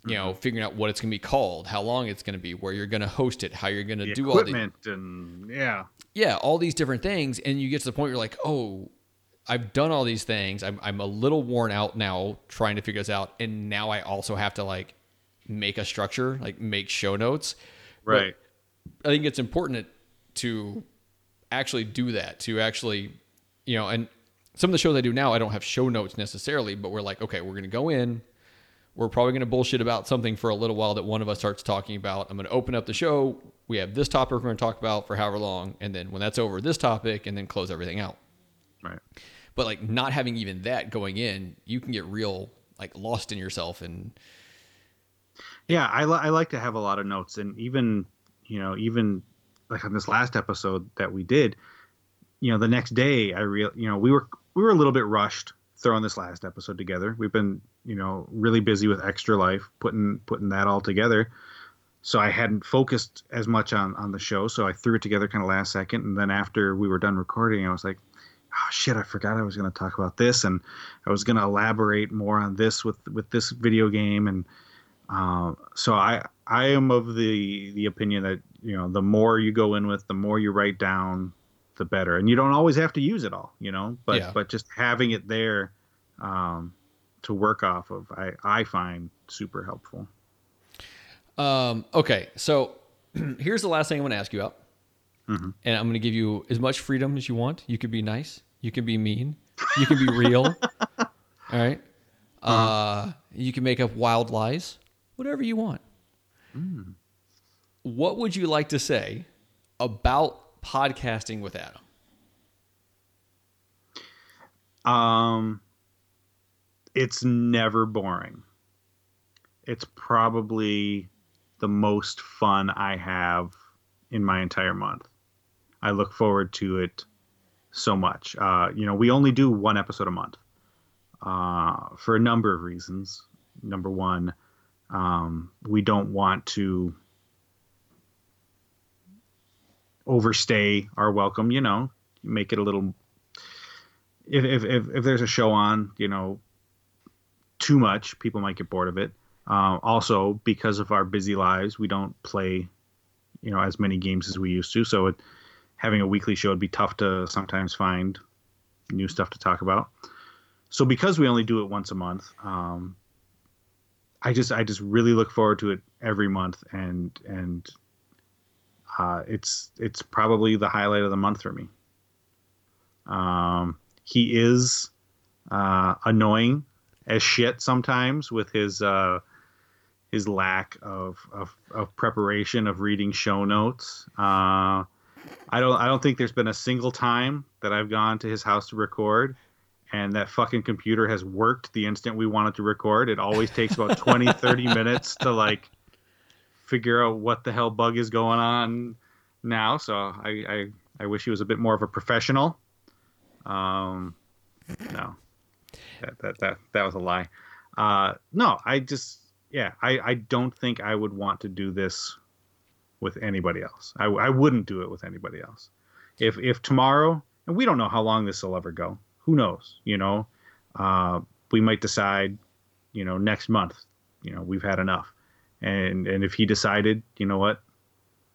you know mm-hmm. figuring out what it's going to be called how long it's going to be where you're going to host it how you're going to do all the equipment and yeah yeah, all these different things, and you get to the point where you're like, oh, I've done all these things. I'm I'm a little worn out now trying to figure this out, and now I also have to like make a structure, like make show notes. But right I think it's important to actually do that, to actually, you know, and some of the shows I do now, I don't have show notes necessarily, but we're like, okay, we're going to go in. We're probably going to bullshit about something for a little while that one of us starts talking about. I'm going to open up the show. We have this topic we're going to talk about for however long. And then when that's over, this topic, and then close everything out. right But like not having even that going in, you can get real like lost in yourself. And Yeah, I, li- I like to have a lot of notes, and even you know, even like on this last episode that we did, you know, the next day I real you know we were we were a little bit rushed throwing this last episode together. We've been you know really busy with extra life putting putting that all together, so I hadn't focused as much on on the show. So I threw it together kind of last second, and then after we were done recording, I was like. Oh shit! I forgot I was going to talk about this, and I was going to elaborate more on this with with this video game, and uh, so I I am of the the opinion that you know the more you go in with, the more you write down, the better. And you don't always have to use it all, you know. But Yeah. but just having it there um, to work off of, I I find super helpful. Um, okay, so here's the last thing I'm going to ask you about, Mm-hmm. and I'm going to give you as much freedom as you want. You can be nice, you can be mean, you can be real. All right, uh, you can make up wild lies, whatever you want. Mm. What would you like to say about podcasting with Adam? Um, it's never boring. It's probably the most fun I have in my entire month. I look forward to it so much. Uh, you know, we only do one episode a month uh, for a number of reasons. Number one, um, we don't want to overstay our welcome. You know, make it a little. If if if, if there's a show on, you know, too much, people might get bored of it. Uh, also, because of our busy lives, we don't play, you know, as many games as we used to. So, it, having a weekly show would be tough to sometimes find new stuff to talk about. So, because we only do it once a month, um, I just I just really look forward to it every month, and and uh, it's it's probably the highlight of the month for me. Um, he is uh, annoying as shit sometimes with his uh, his lack of, of, of preparation of reading show notes. Uh, I don't I don't think there's been a single time that I've gone to his house to record and that fucking computer has worked the instant we wanted to record. It always takes about 20 30 minutes to like figure out what the hell bug is going on now. So I I, I wish he was a bit more of a professional. Um no. That that that, that was a lie. Uh no, I just yeah, I, I don't think I would want to do this with anybody else. I, I wouldn't do it with anybody else. If if tomorrow, and we don't know how long this will ever go. Who knows? You know, uh, we might decide, you know, next month. You know, we've had enough. And and if he decided, you know what,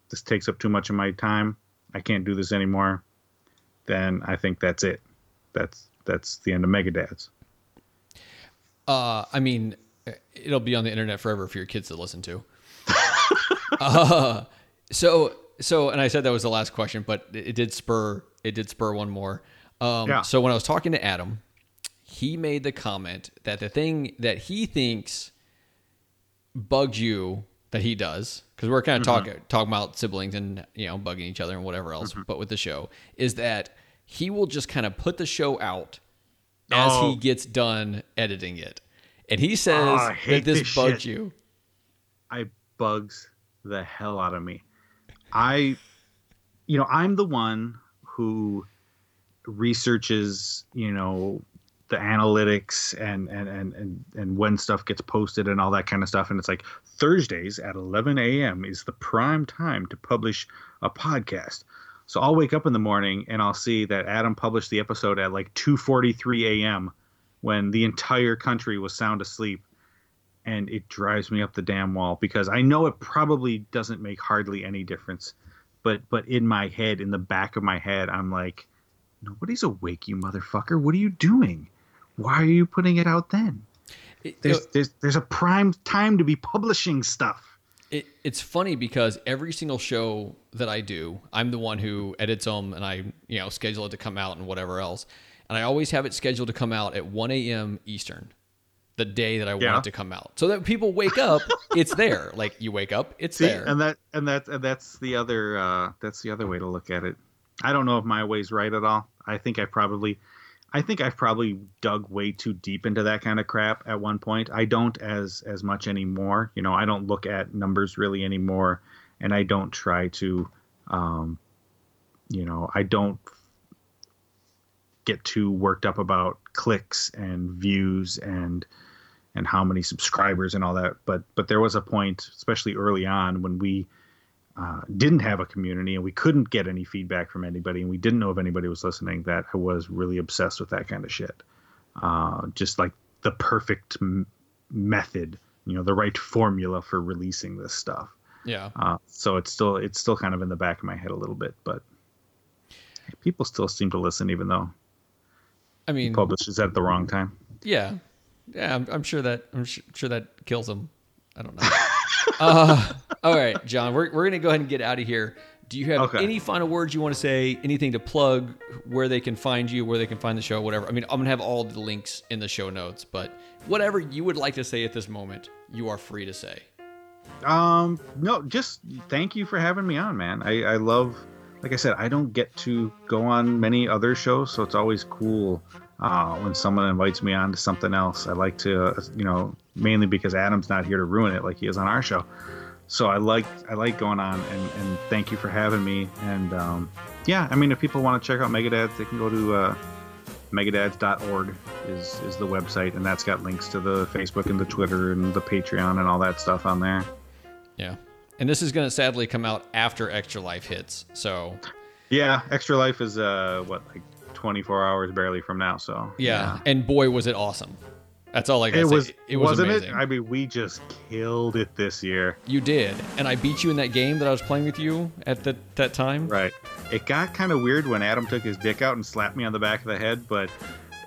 this takes up too much of my time. I can't do this anymore. Then I think that's it. That's that's the end of Megadads. Uh, I mean, it'll be on the internet forever for your kids to listen to. uh, so so, and I said that was the last question, but it, did spur it did spur one more. Um, yeah. So when I was talking to Adam, he made the comment that the thing that he thinks bugs you that he does because we're kind of mm-hmm. talking talking about siblings and you know bugging each other and whatever else, mm-hmm. but with the show is that he will just kind of put the show out as oh. he gets done editing it. And he says oh, that this, this shit. you. I bugs the hell out of me. I, you know, I'm the one who researches, you know, the analytics and and and and and when stuff gets posted and all that kind of stuff. And it's like Thursdays at 11 a.m. is the prime time to publish a podcast. So I'll wake up in the morning and I'll see that Adam published the episode at like 2:43 a.m when the entire country was sound asleep and it drives me up the damn wall because I know it probably doesn't make hardly any difference but but in my head in the back of my head I'm like nobody's awake you motherfucker what are you doing why are you putting it out then there's there's there's a prime time to be publishing stuff it, it's funny because every single show that I do, I'm the one who edits them and I, you know, schedule it to come out and whatever else and I always have it scheduled to come out at 1 a.m. Eastern, the day that I yeah. want it to come out, so that people wake up, it's there. Like you wake up, it's See, there. And that and that and that's the other uh, that's the other way to look at it. I don't know if my way's right at all. I think I probably, I think I've probably dug way too deep into that kind of crap at one point. I don't as as much anymore. You know, I don't look at numbers really anymore, and I don't try to, um, you know, I don't get too worked up about clicks and views and and how many subscribers and all that. But but there was a point, especially early on, when we uh, didn't have a community and we couldn't get any feedback from anybody, and we didn't know if anybody was listening. That I was really obsessed with that kind of shit. Uh, just like the perfect m- method, you know, the right formula for releasing this stuff. Yeah. Uh, so it's still it's still kind of in the back of my head a little bit, but people still seem to listen, even though I mean, publishes at the wrong time. Yeah, yeah. I'm, I'm sure that I'm sure that kills them I don't know. all right, John. We're we're gonna go ahead and get out of here. Do you have okay. any final words you want to say? Anything to plug? Where they can find you? Where they can find the show? Whatever. I mean, I'm gonna have all the links in the show notes, but whatever you would like to say at this moment, you are free to say. Um, no, just thank you for having me on, man. I I love like I said, I don't get to go on many other shows, so it's always cool uh, when someone invites me on to something else. I like to, uh, you know, mainly because Adam's not here to ruin it like he is on our show. So I like I like going on, and, and thank you for having me. And um, yeah, I mean, if people want to check out Megadads, they can go to uh, megadads.org is is the website, and that's got links to the Facebook and the Twitter and the Patreon and all that stuff on there. Yeah. And this is going to sadly come out after Extra Life hits. So, Yeah, Extra Life is uh what like 24 hours barely from now. So yeah. And boy, was it awesome. That's all I got it was. say. It was wasn't amazing. it? I mean, we just killed it this year. you did. And I beat you in that game that I was playing with you at the, that time. Right. It got kind of weird when Adam took his dick out and slapped me on the back of the head, but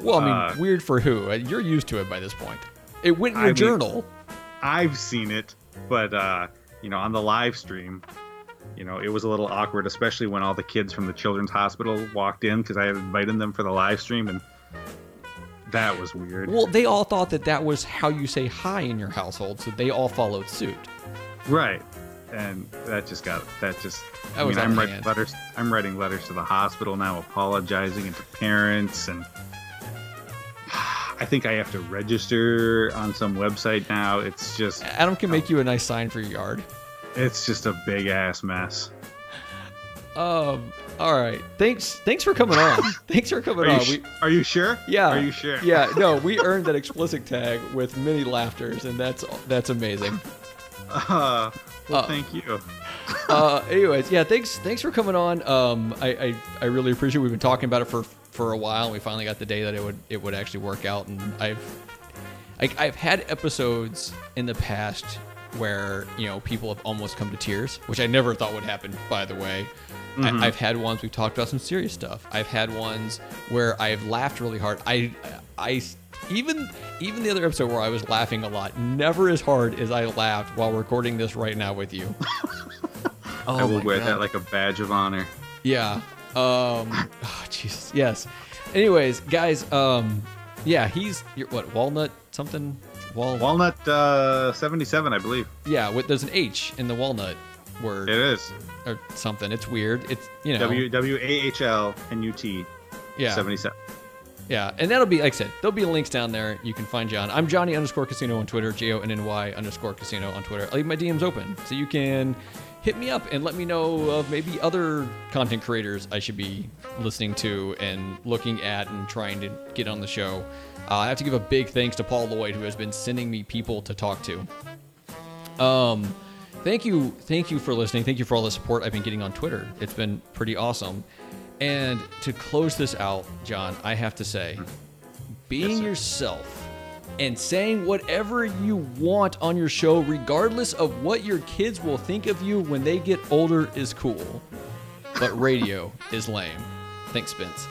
Well, I mean, Uh, weird for who? Uh, You're used to it by this point. It went in I your mean- journal. I've seen it. But uh, you know, on the live stream, you know, it was a little awkward, especially when all the kids from the children's hospital walked in because I had invited them for the live stream, and that was weird. Well, they all thought that that was how you say hi in your household, so they all followed suit. Right. And that just got that just. That I mean, I'm writing letters. I'm writing letters to the hospital now, apologizing and to parents, and I think I have to register on some website now. It's just, Adam can make you a nice sign for your yard. it's just a big ass mess. Um. All right. Thanks. Thanks for coming on. thanks for coming Are on. We, are you sure? yeah. Are you sure? Yeah. No, we earned that explicit tag with many laughters, and that's that's amazing. Uh, well, Uh, thank you. uh, anyways, yeah, thanks thanks for coming on. Um, I, I I really appreciate. It. We've been talking about it for for a while. and We finally got the day that it would it would actually work out, and I've I, I've had episodes in the past where you know people have almost come to tears, which I never thought would happen. By the way, I, I've had ones we've talked about some serious stuff. I've had ones where I've laughed really hard. I I even even the other episode where I was laughing a lot, never as hard as I laughed while recording this right now with you. Oh I will wear God. that like a badge of honor. Yeah. Um. Oh, Jesus. Yes. Anyways, guys. Um. Yeah, he's you're, what walnut something wal. Walnut uh, 77, I believe. yeah. With, there's an H in the walnut word It is. Or something. It's weird. It's you know. W W A H L N U T yeah. 77. Yeah, and that'll be like I said. There'll be links down there. You can find John. I'm Johnny underscore Casino on Twitter. J O N N Y underscore Casino on Twitter. I'll leave my DMs open so you can hit me up and let me know of maybe other content creators I should be listening to and looking at and trying to get on the show. Uh, I have to give a big thanks to Paul Lloyd who has been sending me people to talk to. Um, thank you, thank you for listening. Thank you for all the support I've been getting on Twitter. It's been pretty awesome. And to close this out, John, I have to say, mm-hmm. being sir. yourself and saying whatever you want on your show, regardless of what your kids will think of you when they get older, is cool. But radio is lame. Thanks, Spence.